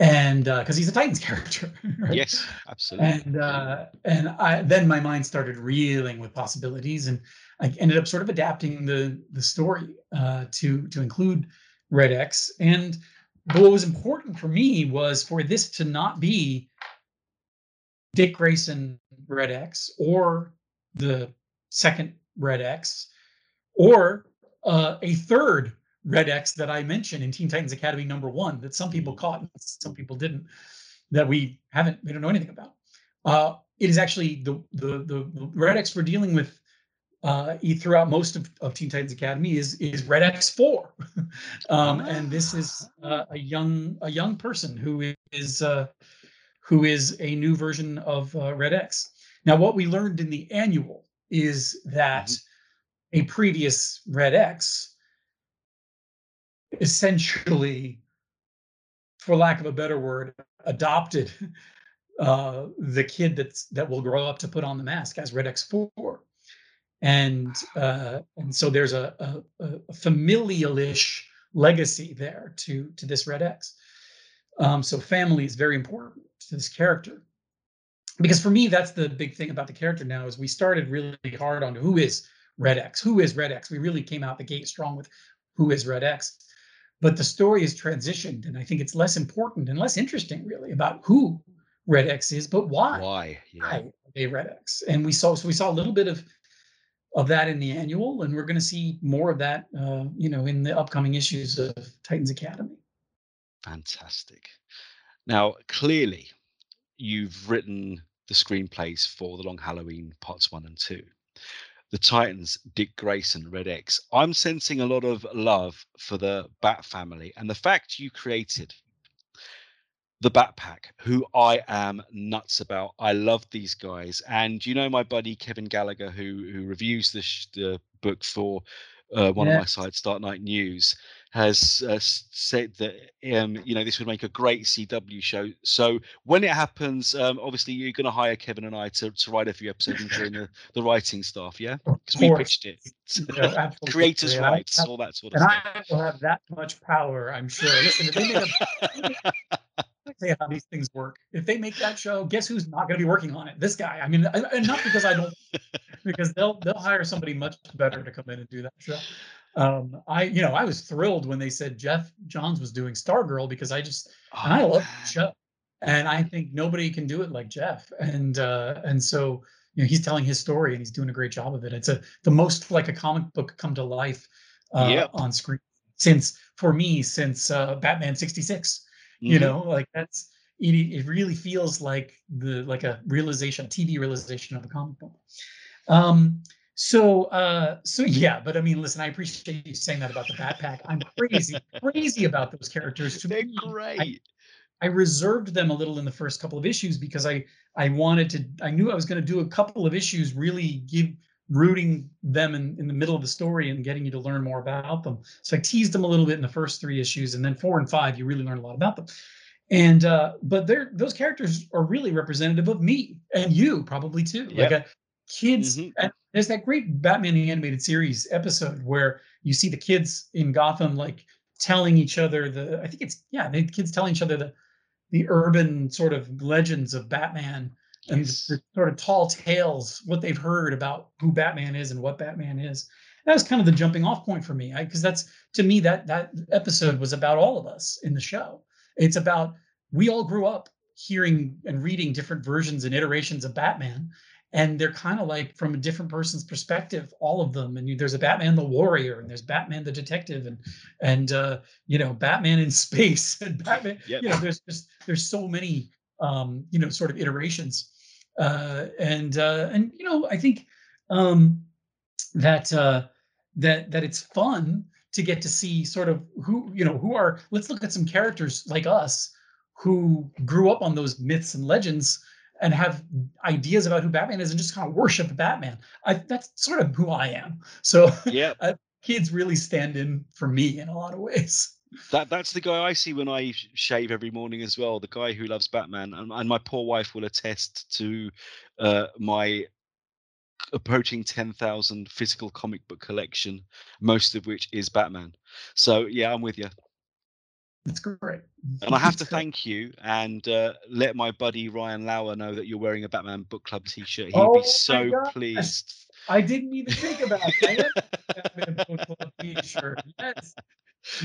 and because he's a Titans (laughs) character. right? Yes, absolutely. And uh, and I then my mind started reeling with possibilities, and I ended up sort of adapting the the story uh, to to include Red X. And but what was important for me was for this to not be Dick Grayson Red X or the second Red X or uh, a third Red X that I mentioned in Teen Titans Academy number one that some people caught and some people didn't that we haven't we don't know anything about. Uh, it is actually the the the Red X we're dealing with uh, e- throughout most of, of Teen Titans Academy is is Red X four, (laughs) um, and this is uh, a young a young person who is uh, who is a new version of uh, Red X. Now, what we learned in the annual is that a previous Red X essentially, for lack of a better word, adopted uh, the kid that's that will grow up to put on the mask as Red X four, and uh, and so there's a, a, a familial-ish legacy there to to this Red X. Um, so family is very important to this character because for me that's the big thing about the character now is we started really hard on who is Red X, who is Red X. We really came out the gate strong with who is Red X, but the story has transitioned, and I think it's less important and less interesting really about who Red X is, but why. Why? Yeah. Why are they Red X? And we saw so we saw a little bit of of that in the annual, and we're going to see more of that, uh, you know, in the upcoming issues of Titans Academy. Fantastic. Now, clearly, you've written the screenplays for The Long Halloween parts one and two. The Titans, Dick Grayson, Red X. I'm sensing a lot of love for the Bat family and the fact you created the Bat Pack, who I am nuts about. I love these guys, and you know my buddy Kevin Gallagher, who who reviews the sh- the book for uh, one of my sites, Dark Knight News, has uh, said that um, you know this would make a great CW show. So when it happens, um, obviously you're going to hire Kevin and I to, to write a few episodes and join the, the writing staff, yeah? Because we pitched it. Yeah. (laughs) Creators' And rights, have- all that sort of and stuff. I will have that much power, I'm sure. Listen, if they make a let me tell you how these things work. If they make that show, guess who's not going to be working on it? This guy. I mean, and and not because I don't, because they'll they'll hire somebody much better to come in and do that show. Um, I you know I was thrilled when they said Geoff Johns was doing Stargirl because I just and I love the show, and I think nobody can do it like Geoff, and uh, and so you know he's telling his story and he's doing a great job of it. It's a the most like a comic book come to life uh, Yep. on screen since for me since uh, Batman sixty six you Mhm. know like that's it, it really feels like the like a realization tv realization of a comic book um so uh so yeah but i mean listen i appreciate you saying that about the Bat Pack. I'm crazy crazy about those characters. To They're me, great. I, I reserved them a little in the first couple of issues because i i wanted to i knew i was going to do a couple of issues really give rooting them in, in the middle of the story and getting you to learn more about them. So i teased them a little bit in the first three issues and then four and five you really learn a lot about them. And uh but they're those characters are really representative of me and you probably too. Like Yep. a kids Mhm. and there's that great batman the animated series episode where you see the kids in gotham like telling each other the i think it's yeah the kids telling each other the the urban sort of legends of batman and Yes. the sort of tall tales what they've heard about who batman is and what batman is that was kind of the jumping off point for me because that's to me that that episode was about all of us in the show it's about we all grew up hearing and reading different versions and iterations of batman and they're kind of like from a different person's perspective all of them and you, there's a batman the warrior and there's batman the detective and and uh you know batman in (laughs) space and batman Yep. you know there's just there's so many um you know sort of iterations uh and uh and you know i think um that uh that that it's fun to get to see sort of who you know who are let's look at some characters like us who grew up on those myths and legends and have ideas about who Batman is and just kind of worship Batman. I that's sort of who I am. So Yep. (laughs) uh, kids really stand in for me in a lot of ways. That that's the guy I see when I shave every morning as well. The guy who loves Batman, and, and my poor wife will attest to uh, my approaching ten thousand physical comic book collection, most of which is Batman. So yeah, I'm with you. That's great. And I have to (laughs) thank you and uh, let my buddy Ryan Lauer know that you're wearing a Batman Book Club T-shirt. He'd Oh be so pleased. I didn't even think about that. I (laughs) Batman Book Club t-shirt. Yes.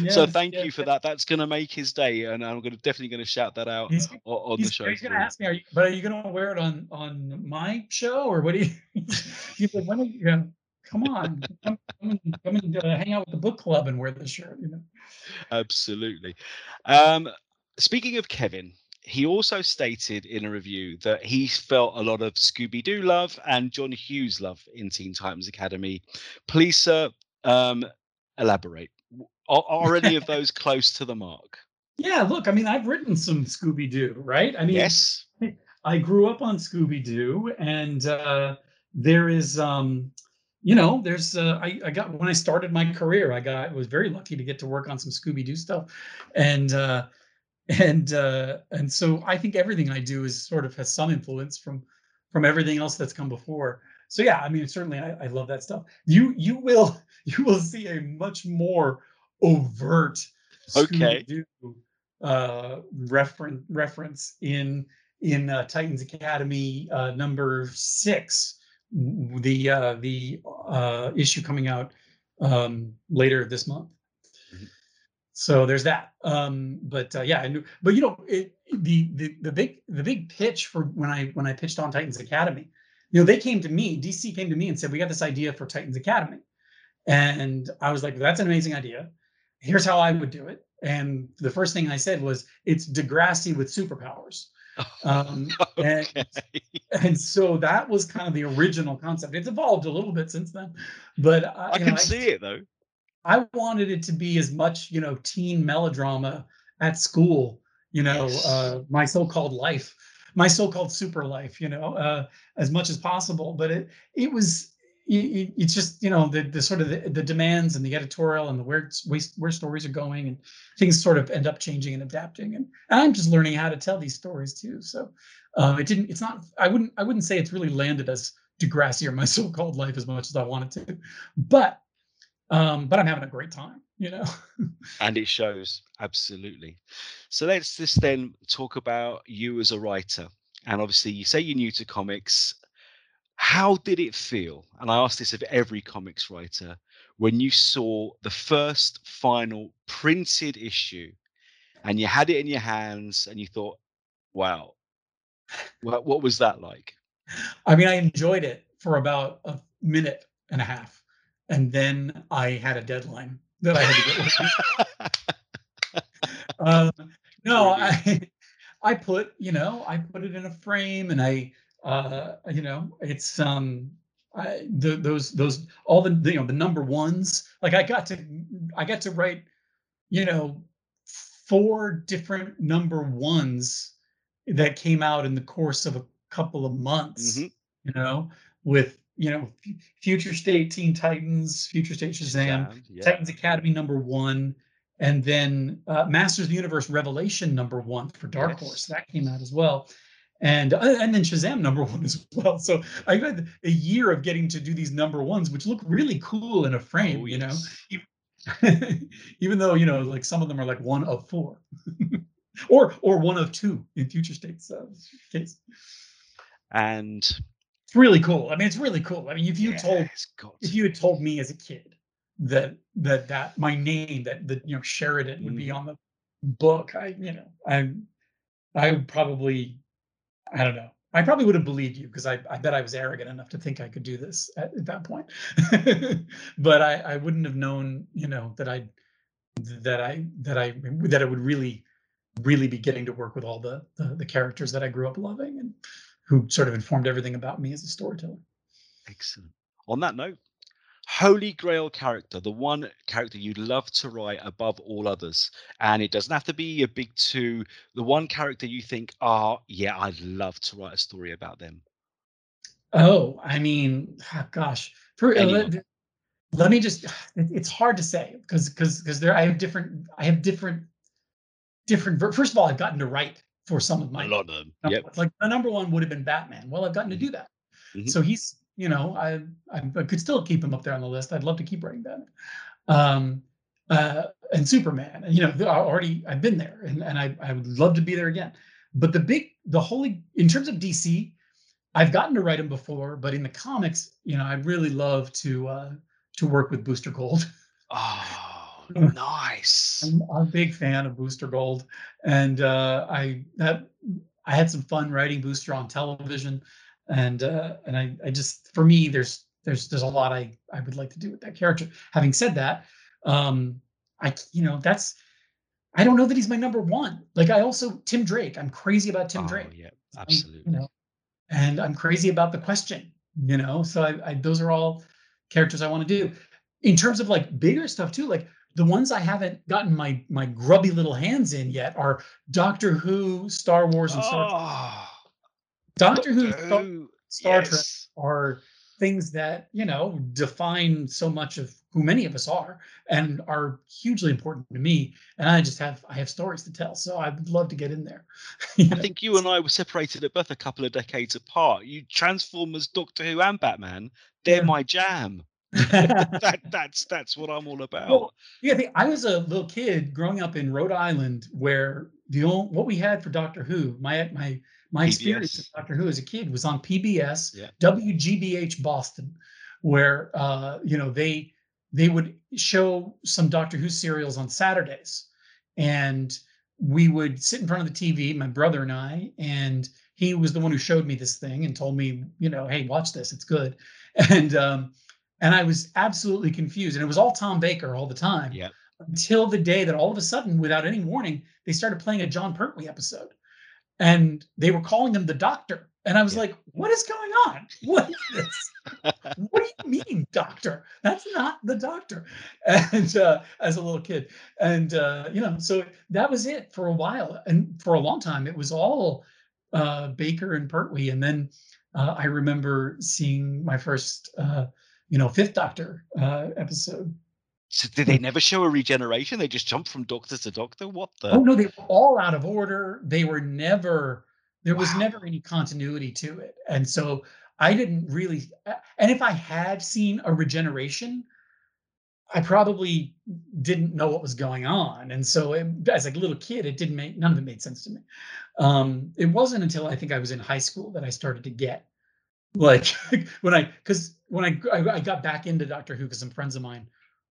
so thank yes, you for yes. that. That's going to make his day, and I'm going to definitely going to shout that out He's- on He's, the show. he's gonna ask me, are you, but are you gonna wear it on on my show or what do you? (laughs) Like, when are you gonna? Come on, come, come and, come and uh, hang out with the book club and wear this shirt. You know. Absolutely. Um, speaking of Kevin, he also stated in a review that he felt a lot of Scooby Doo love and John Hughes love in Teen Titans Academy. Please, sir, um, elaborate. Are, are (laughs) any of those close to the mark? Yeah, look, I mean, I've written some Scooby Doo, right? I mean, Yes. I grew up on Scooby Doo, and uh, there is, um, you know, there's. Uh, I, I got when I started my career, I got was very lucky to get to work on some Scooby Doo stuff, and uh, and uh, and so I think everything I do is sort of has some influence from from everything else that's come before. So yeah, I mean, certainly I, I love that stuff. You you will (laughs) you will see a much more overt Okay. Scooby-Doo uh, reference reference in in uh, Titans Academy uh, number six, the uh, the uh, issue coming out um, later this month. So there's that. Um, but uh, yeah, knew, but you know, it, the the the big the big pitch for when I when I pitched on Titans Academy, you know, they came to me. DC came to me and said, "We got this idea for Titans Academy," and I was like, "That's an amazing idea. Here's how I would do it." And the first thing I said was, "It's Degrassi with superpowers." (laughs) Um, and, and so that was kind of the original concept. It's evolved a little bit since then, but uh, I can know, see it though. I wanted it to be as much, you know, teen melodrama at school, you know, Yes. uh, my so-called life, my so-called super life, you know, uh, as much as possible. But it it was it, it's just you know the the sort of the, the demands and the editorial and the where where stories are going and things sort of end up changing and adapting and, and I'm just learning how to tell these stories too. So uh, it didn't. It's not. I wouldn't. I wouldn't say it's really landed as Degrassi or my (laughs) so-called life as much as I wanted to, but um, but I'm having a great time. You know. (laughs) and it shows absolutely. So let's just then talk about you as a writer. And obviously, you say you're new to comics how did it feel? And I ask this of every comics writer when you saw the first final printed issue and you had it in your hands and you thought, wow, what, what was that like? I mean, I enjoyed it for about a minute and a half. And then I had a deadline that I had to get (laughs) um, no, I, (laughs) I put, you know, I put it in a frame and I, uh, you know, it's um, I, the, those those all the, you know the number ones. Like I got to I got to write, you know, four different number ones that came out in the course of a couple of months. Mm-hmm. You know, with you know, Future State Teen Titans, Future State Shazam, yeah. Titans Academy number one, and then uh, Masters of the Universe Revelation number one for Dark yes. Horse that came out as well and uh, and then Shazam number (laughs) one as well. So I've had a year of getting to do these number ones, which look really cool in a frame, oh, you know. (laughs) Even though you know, like some of them are like one of four, (laughs) or or one of two in future states uh, case. And it's really cool. I mean, it's really cool. I mean, if you yeah, told if you had told me as a kid that that that my name that that you know Sheridan would mm. be on the book, I you know I I would probably I don't know. I probably would have believed you because I, I bet I was arrogant enough to think I could do this at, at that point. (laughs) but I, I wouldn't have known, you know, that I that I that I that I would really really be getting to work with all the, the the characters that I grew up loving and who sort of informed everything about me as a storyteller. Excellent. On that note, holy grail character, the one character you'd love to write above all others. And it doesn't have to be a big two, the one character you think, oh, yeah, I'd love to write a story about them. Oh, I mean, oh, gosh. For, uh, let, let, me just, it's hard to say because, because, because there, I have different, I have different, different, first of all, I've gotten to write for some of my, a lot of them. Yep. Like the number one would have been Batman. Well, I've gotten to mm-hmm. do that. Mm-hmm. So he's you know, I, I, I could still keep him up there on the list. I'd love to keep writing that. Um, uh, and Superman, you know, I already I've been there, and and I I would love to be there again. But the big, the holy, in terms of DC, I've gotten to write him before, but in the comics, you know, I'd really love to uh, to work with Booster Gold. Oh, (laughs) nice! I'm, I'm, a big fan of Booster Gold, and uh, I that I had some fun writing Booster on television and uh, and I, I just for me there's there's there's a lot I I would like to do with that character. Having said that, um, I you know that's I don't know that he's my number one. Like I also Tim Drake. I'm crazy about Tim oh, Drake. Yeah, absolutely. you know, and I'm crazy about the question. You know, so I, I those are all characters I want to do. In terms of like bigger stuff too, like the ones I haven't gotten my my grubby little hands in yet are Doctor Who, Star Wars, and Star. Oh. Doctor Who, Star, oh, Star yes. Trek are things that you know define so much of who many of us are and are hugely important to me. And i just have i have stories to tell so i would love to get in there. (laughs) I think you and i were separated at birth a couple of decades apart. You transformers doctor who and batman they're yeah. my jam. (laughs) (laughs) That, that's that's what i'm all about. Well, yeah i was a little kid growing up in rhode island where the only, what we had for doctor who my my my PBS. experience with Doctor Who as a kid was on PBS, yeah. WGBH Boston, where uh, you know they they would show some Doctor Who serials on Saturdays, and we would sit in front of the TV, my brother and I, and he was the one who showed me this thing and told me, you know, hey, watch this, it's good, (laughs) and um, and I was absolutely confused, and it was all Tom Baker all the time. Yeah. Until the day that all of a sudden, without any warning, they started playing a Jon Pertwee episode and they were calling him the doctor. And I was yeah. like, what is going on? (laughs) What is this? (laughs) what do you mean, doctor? That's not the doctor. (laughs) And uh, as a little kid. And, uh, you know, so that was it for a while. And for a long time, it was all uh, Baker and Pertwee. And then uh, I remember seeing my first uh, you know, Fifth Doctor uh, episode. So did they never show a regeneration? They just jumped from doctor to doctor. What the? Oh no, they were all out of order. They were never. There was never any continuity to it, and so I didn't really. And if I had seen a regeneration, I probably didn't know what was going on, and so it, as a little kid, it didn't make none of it made sense to me. Um, it wasn't until I think I was in high school that I started to get like (laughs) when I because when I, I I got back into Doctor Who because some friends of mine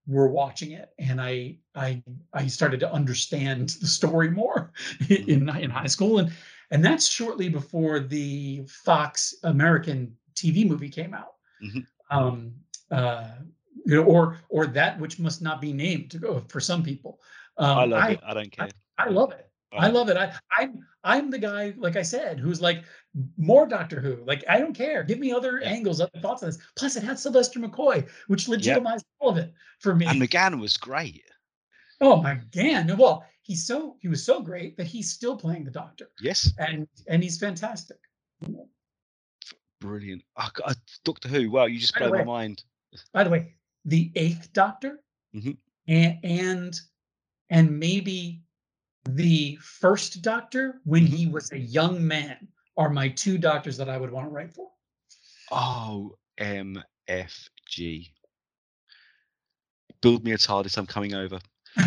were watching it, and I I I started to understand the story more (laughs) in in high school, and and that's shortly before the Fox American TV movie came out. Mhm. Um, uh, you know, or or that which must not be named to go for some people. Um, I love it. I don't care. I love it. I love it. I I'm I'm the guy, like I said, who's like more Doctor Who. Like I don't care. Give me other angles, other thoughts on this. Plus, it had Sylvester McCoy, which legitimized all of it for me. And McGann was great. Oh my god! Well, he's so he was so great that he's still playing the Doctor, Yes, and and he's fantastic. brilliant. Oh, God, Doctor Who. Wow, you just By blow my mind. By the way, the Eighth Doctor Mhm. and and and maybe the first Doctor when he was a young man are my two doctors that I would want to write for. Oh, MFG. Build me a TARDIS. I'm coming over. (laughs)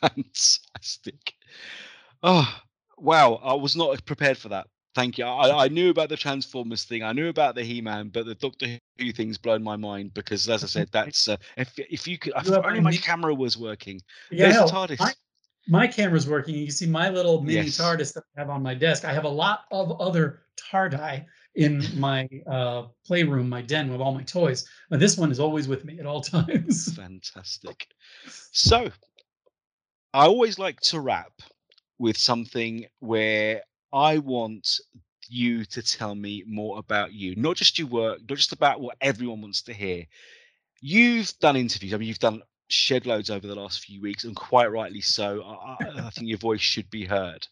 Fantastic. Oh, wow. I was not prepared for that. Thank you. I, I knew about the Transformers thing. I knew about the He-Man, but the Doctor Who thing's blown my mind because, as I said, (laughs) that's uh, if if you could, if only my camera was working. Yeah, There's the TARDIS. My, my camera's working. You can see my little mini Yes. TARDIS that I have on my desk. I have a lot of other TARDI in (laughs) my uh, playroom, my den with all my toys. But this one is always with me at all (laughs) times. Fantastic. So, I always like to wrap with something where I want you to tell me more about you, not just your work, not just about what everyone wants to hear. You've done interviews. I mean, you've done shed loads over the last few weeks, and quite rightly so. I, I, think your voice should be heard.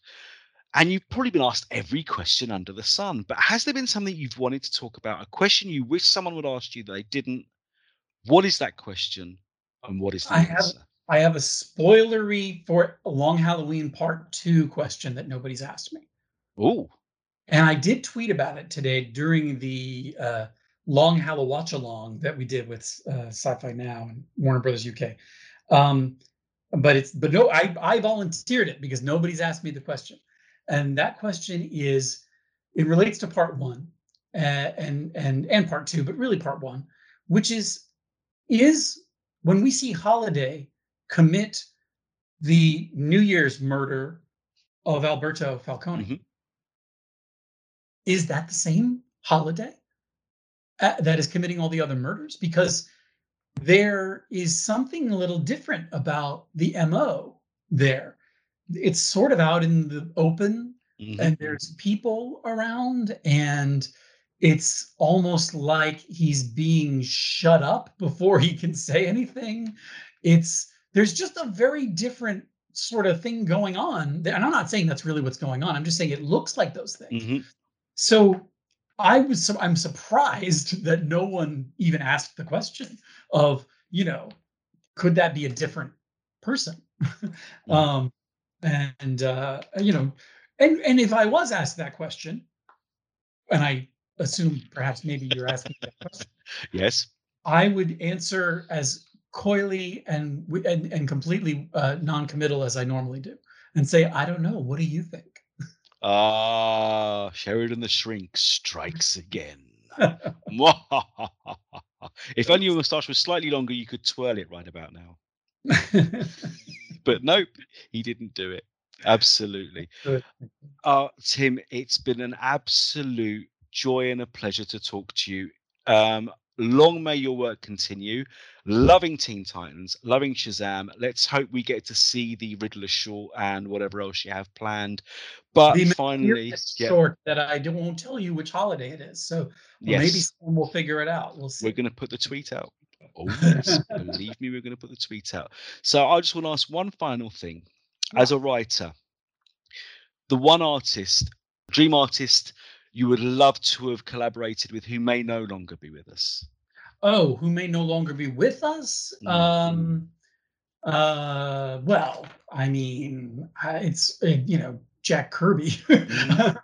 And you've probably been asked every question under the sun. But has there been something you've wanted to talk about? A question you wish someone would ask you that they didn't? What is that question? And what is the I have answer? I have a spoilery for a Long Halloween Part Two question that nobody's asked me. Oh, And I did tweet about it today during the uh, Long Hallow Watch Along that we did with uh, Sci-Fi Now and Warner Brothers UK. Um, but it's but no, I I volunteered it because nobody's asked me the question, and that question is it relates to Part One uh, and and and Part Two, but really Part One, which is is when we see Holiday commit the New Year's murder of Alberto Falcone is that the same holiday that is committing all the other murders? Because there is something a little different about the MO there. It's sort of out in the open, and there's people around, and it's almost like he's being shut up before he can say anything. It's there's just a very different sort of thing going on. And I'm not saying that's really what's going on. I'm just saying it looks like those things. Mhm. So I was su- I'm surprised (laughs) that no one even asked the question of, you know, could that be a different person? (laughs) um and uh you know, and and if I was asked that question, and I assume perhaps maybe you're asking that question, (laughs) yes. I would answer as coyly and and, and completely uh, non-committal as I normally do, and say, I don't know. What do you think? Ah, Sheridan the Shrink strikes again. (laughs) (laughs) if only your moustache was slightly longer, you could twirl it right about now. (laughs) but nope, he didn't do it. Absolutely. Uh, Tim, it's been an absolute joy and a pleasure to talk to you. Um, long may your work continue. Loving Teen Titans, loving Shazam. Let's hope we get to see the Riddler short and whatever else you have planned. But The finally, yeah, short that I do- won't tell you which holiday it is. So well, maybe Yes. someone will figure it out. We'll see. we're going to put the tweet out. (laughs) Oh, yes, believe me, we're going to put the tweet out. So I just want to ask one final thing. As a writer, the one artist, dream artist, you would love to have collaborated with who may no longer be with us. Oh, who may no longer be with us? Mm-hmm. Um, uh, well, I mean, it's uh, you know Jack Kirby. (laughs)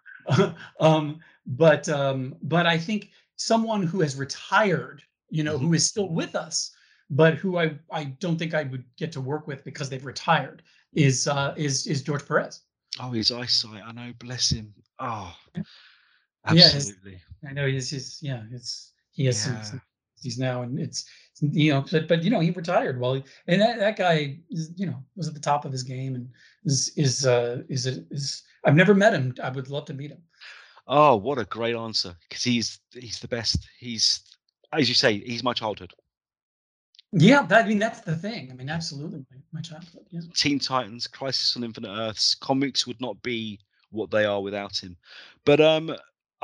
um, but um, but I think someone who has retired, you know, who is still with us, but who I I don't think I would get to work with because they've retired is uh, is is George Perez. Oh, his eyesight. I know. Bless him. Oh, Yeah. I know he's he's yeah, it's he has Yeah. some he's now and it's you know but, but you know he retired well and that, that guy is, you know was at the top of his game and is is uh is a, is I've never met him I would love to meet him Oh, what a great answer! Because he's he's the best. He's as you say, he's my childhood. yeah I mean that's the thing I mean absolutely my, my childhood yeah Teen Titans, Crisis on Infinite Earths, comics would not be what they are without him. But um,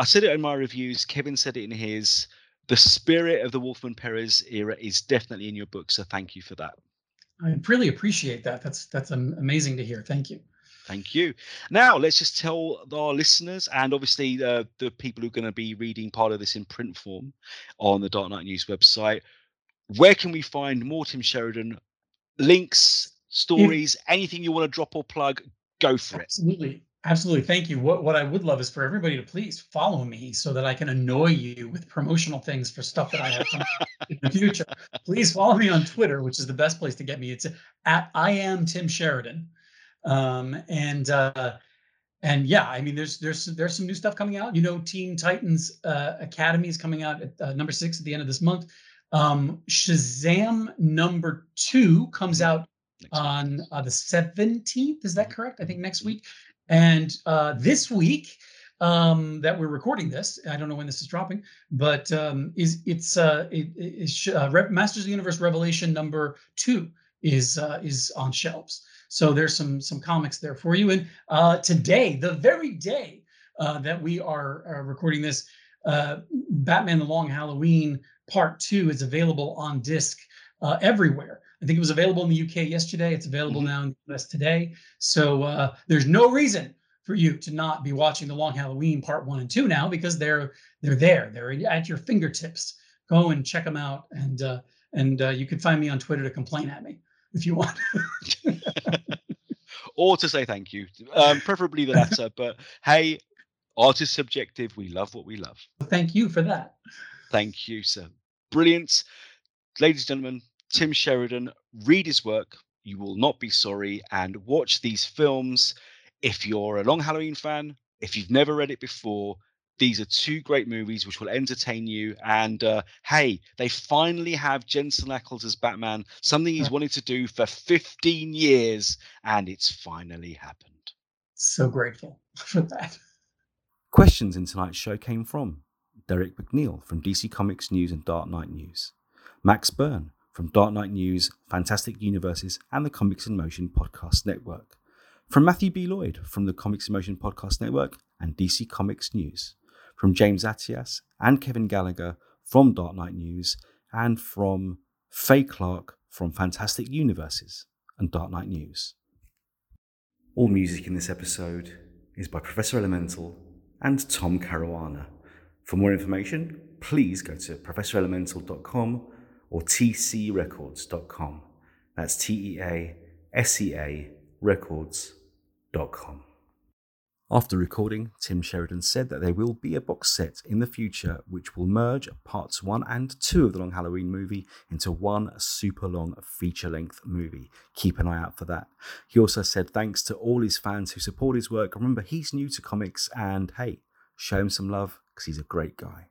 I said it in my reviews. Kevin said it in his. The spirit of the Wolfman Perez era is definitely in your book, so thank you for that. I really appreciate that that's that's amazing to hear thank you Thank you. Now, let's just tell our listeners and obviously uh, the people who are going to be reading part of this in print form on the Dark Knight News website where can we find more Tim Sheridan? Links, stories, anything you want to drop or plug, go for it. Absolutely. Absolutely. Thank you. What what I would love is for everybody to please follow me so that I can annoy you with promotional things for stuff that I have coming in the future. Please follow me on Twitter, which is the best place to get me. It's at I am Tim Sheridan. Um, and uh and yeah, I mean there's there's there's some new stuff coming out. You know, Teen Titans uh, Academy is coming out at uh, number six at the end of this month. Um, Shazam number two comes out on uh, the 17th. Is that correct? I think next week. And uh, this week um, that we're recording this, I don't know when this is dropping, but um, is it's uh, it, it- is uh, Re- Masters of the Universe Revelation number two is uh, is on shelves. So there's some some comics there for you. And uh, today, the very day uh, that we are uh, recording this, uh, Batman: The Long Halloween Part Two is available on disc uh, everywhere. I think it was available in the UK yesterday. It's available now in the US today. So uh, there's no reason for you to not be watching The Long Halloween Part One and Two now because they're they're there. They're at your fingertips. Go and check them out, and uh, and uh, you can find me on Twitter to complain at me if you want. (laughs) Or to say thank you, um, preferably the latter. (laughs) but hey, art is subjective. We love what we love. Thank you for that. Thank you, sir. Brilliant. Ladies and gentlemen, Tim Sheridan, read his work. You will not be sorry. And watch these films. If you're a Long Halloween fan, if you've never read it before, these are two great movies which will entertain you. And uh, hey, they finally have Jensen Ackles as Batman, something he's wanted to do for 15 years, and it's finally happened. So grateful (laughs) for that. Questions in tonight's show came from Derek McNeil from DC Comics News and Dark Knight News, Max Byrne from Dark Knight News, Fantastic Universes, and the Comics in Motion Podcast Network, from Matthew B. Lloyd from the Comics in Motion Podcast Network and DC Comics News, from James Atias and Kevin Gallagher from Dark Knight News, and from Faye Clark from Fantastic Universes and Dark Knight News. All music in this episode is by Professor Elemental and Tom Caruana. For more information, please go to professorelemental.com or teasearecords.com. That's T E A S E A records.com. After recording, Tim Sheridan said that there will be a box set in the future which will merge parts 1 and 2 of the Long Halloween movie into one super long feature length movie. Keep an eye out for that. He also said thanks to all his fans who support his work. Remember, he's new to comics and hey, show him some love because he's a great guy.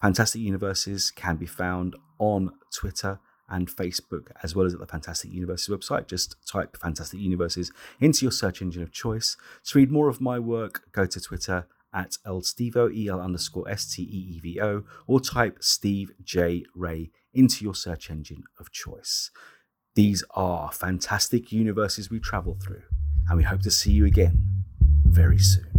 Fantastic Universes can be found on Twitter and Facebook, as well as at the Fantastic Universes website. Just type Fantastic Universes into your search engine of choice. To read more of my work, go to Twitter at elstevo, E-L underscore S-T-E-E-V-O, or type Steve J. Ray into your search engine of choice. These are fantastic universes we travel through, and we hope to see you again very soon.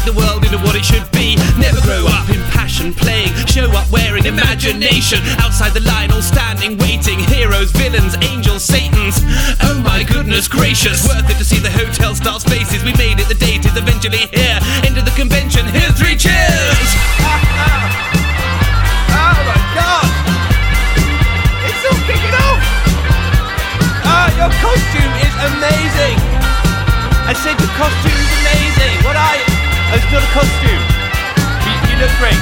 Make the world into what it should be. Never grow up in passion playing, show up wearing imagination. Outside the line, all standing, waiting. Heroes, villains, angels, satans. Oh my goodness gracious. Worth it to see the hotel stars' faces. We made it, the date is eventually here. Into the convention, here's three cheers! (laughs) Oh my god! It's all! Ah, your costume is amazing! I said your costume's Oh, it's not a costume. You, you look great.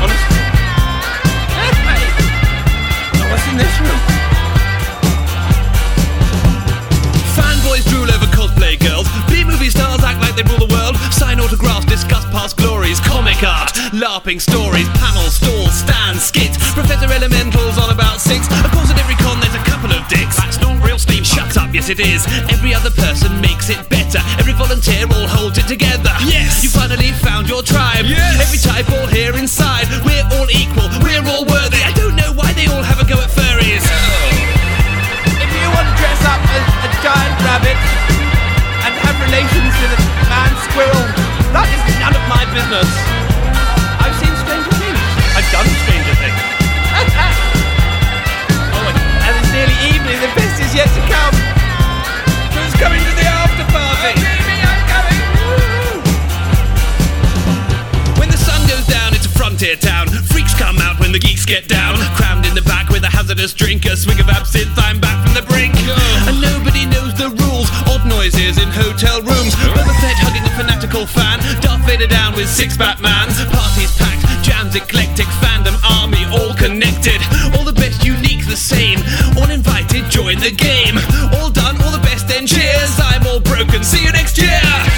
Honestly. Oh, what's in this room? Fanboys drool over cosplay girls. B-movie stars act like they rule the world. Sign autographs, discuss past glories. Comic art, LARPing stories, panels, stalls, stands, skits. Professor Elemental's on about six. Of course, at every con there's a couple of dicks. That's not real steam. Shut up, yes it is. Every other person makes it better. Every volunteer all holds it together. Yes, you finally found your tribe. Yes, every type all here inside. We're all equal. We're all worthy. I don't know why they all have a go at furries. If you want to dress up as a giant rabbit and have relations with a man squirrel, that is none of my business. I've seen Stranger Things. I've done Stranger Things. (laughs) oh, and, and it's nearly evening. The best is yet to come. Coming to the after party? I'm coming. When the sun goes down, it's a frontier town. Freaks come out when the geeks get down. Crammed in the back with a hazardous drink, a swig of absinthe. I'm back from the brink. And nobody knows the rules. Odd noises in hotel rooms. Boba Fett hugging a fanatical fan. Darth Vader down with six Batmans. Parties packed, jams eclectic, fandom army all connected. All the best, unique, the same. All invited, join the game. All done, broken. See you next year.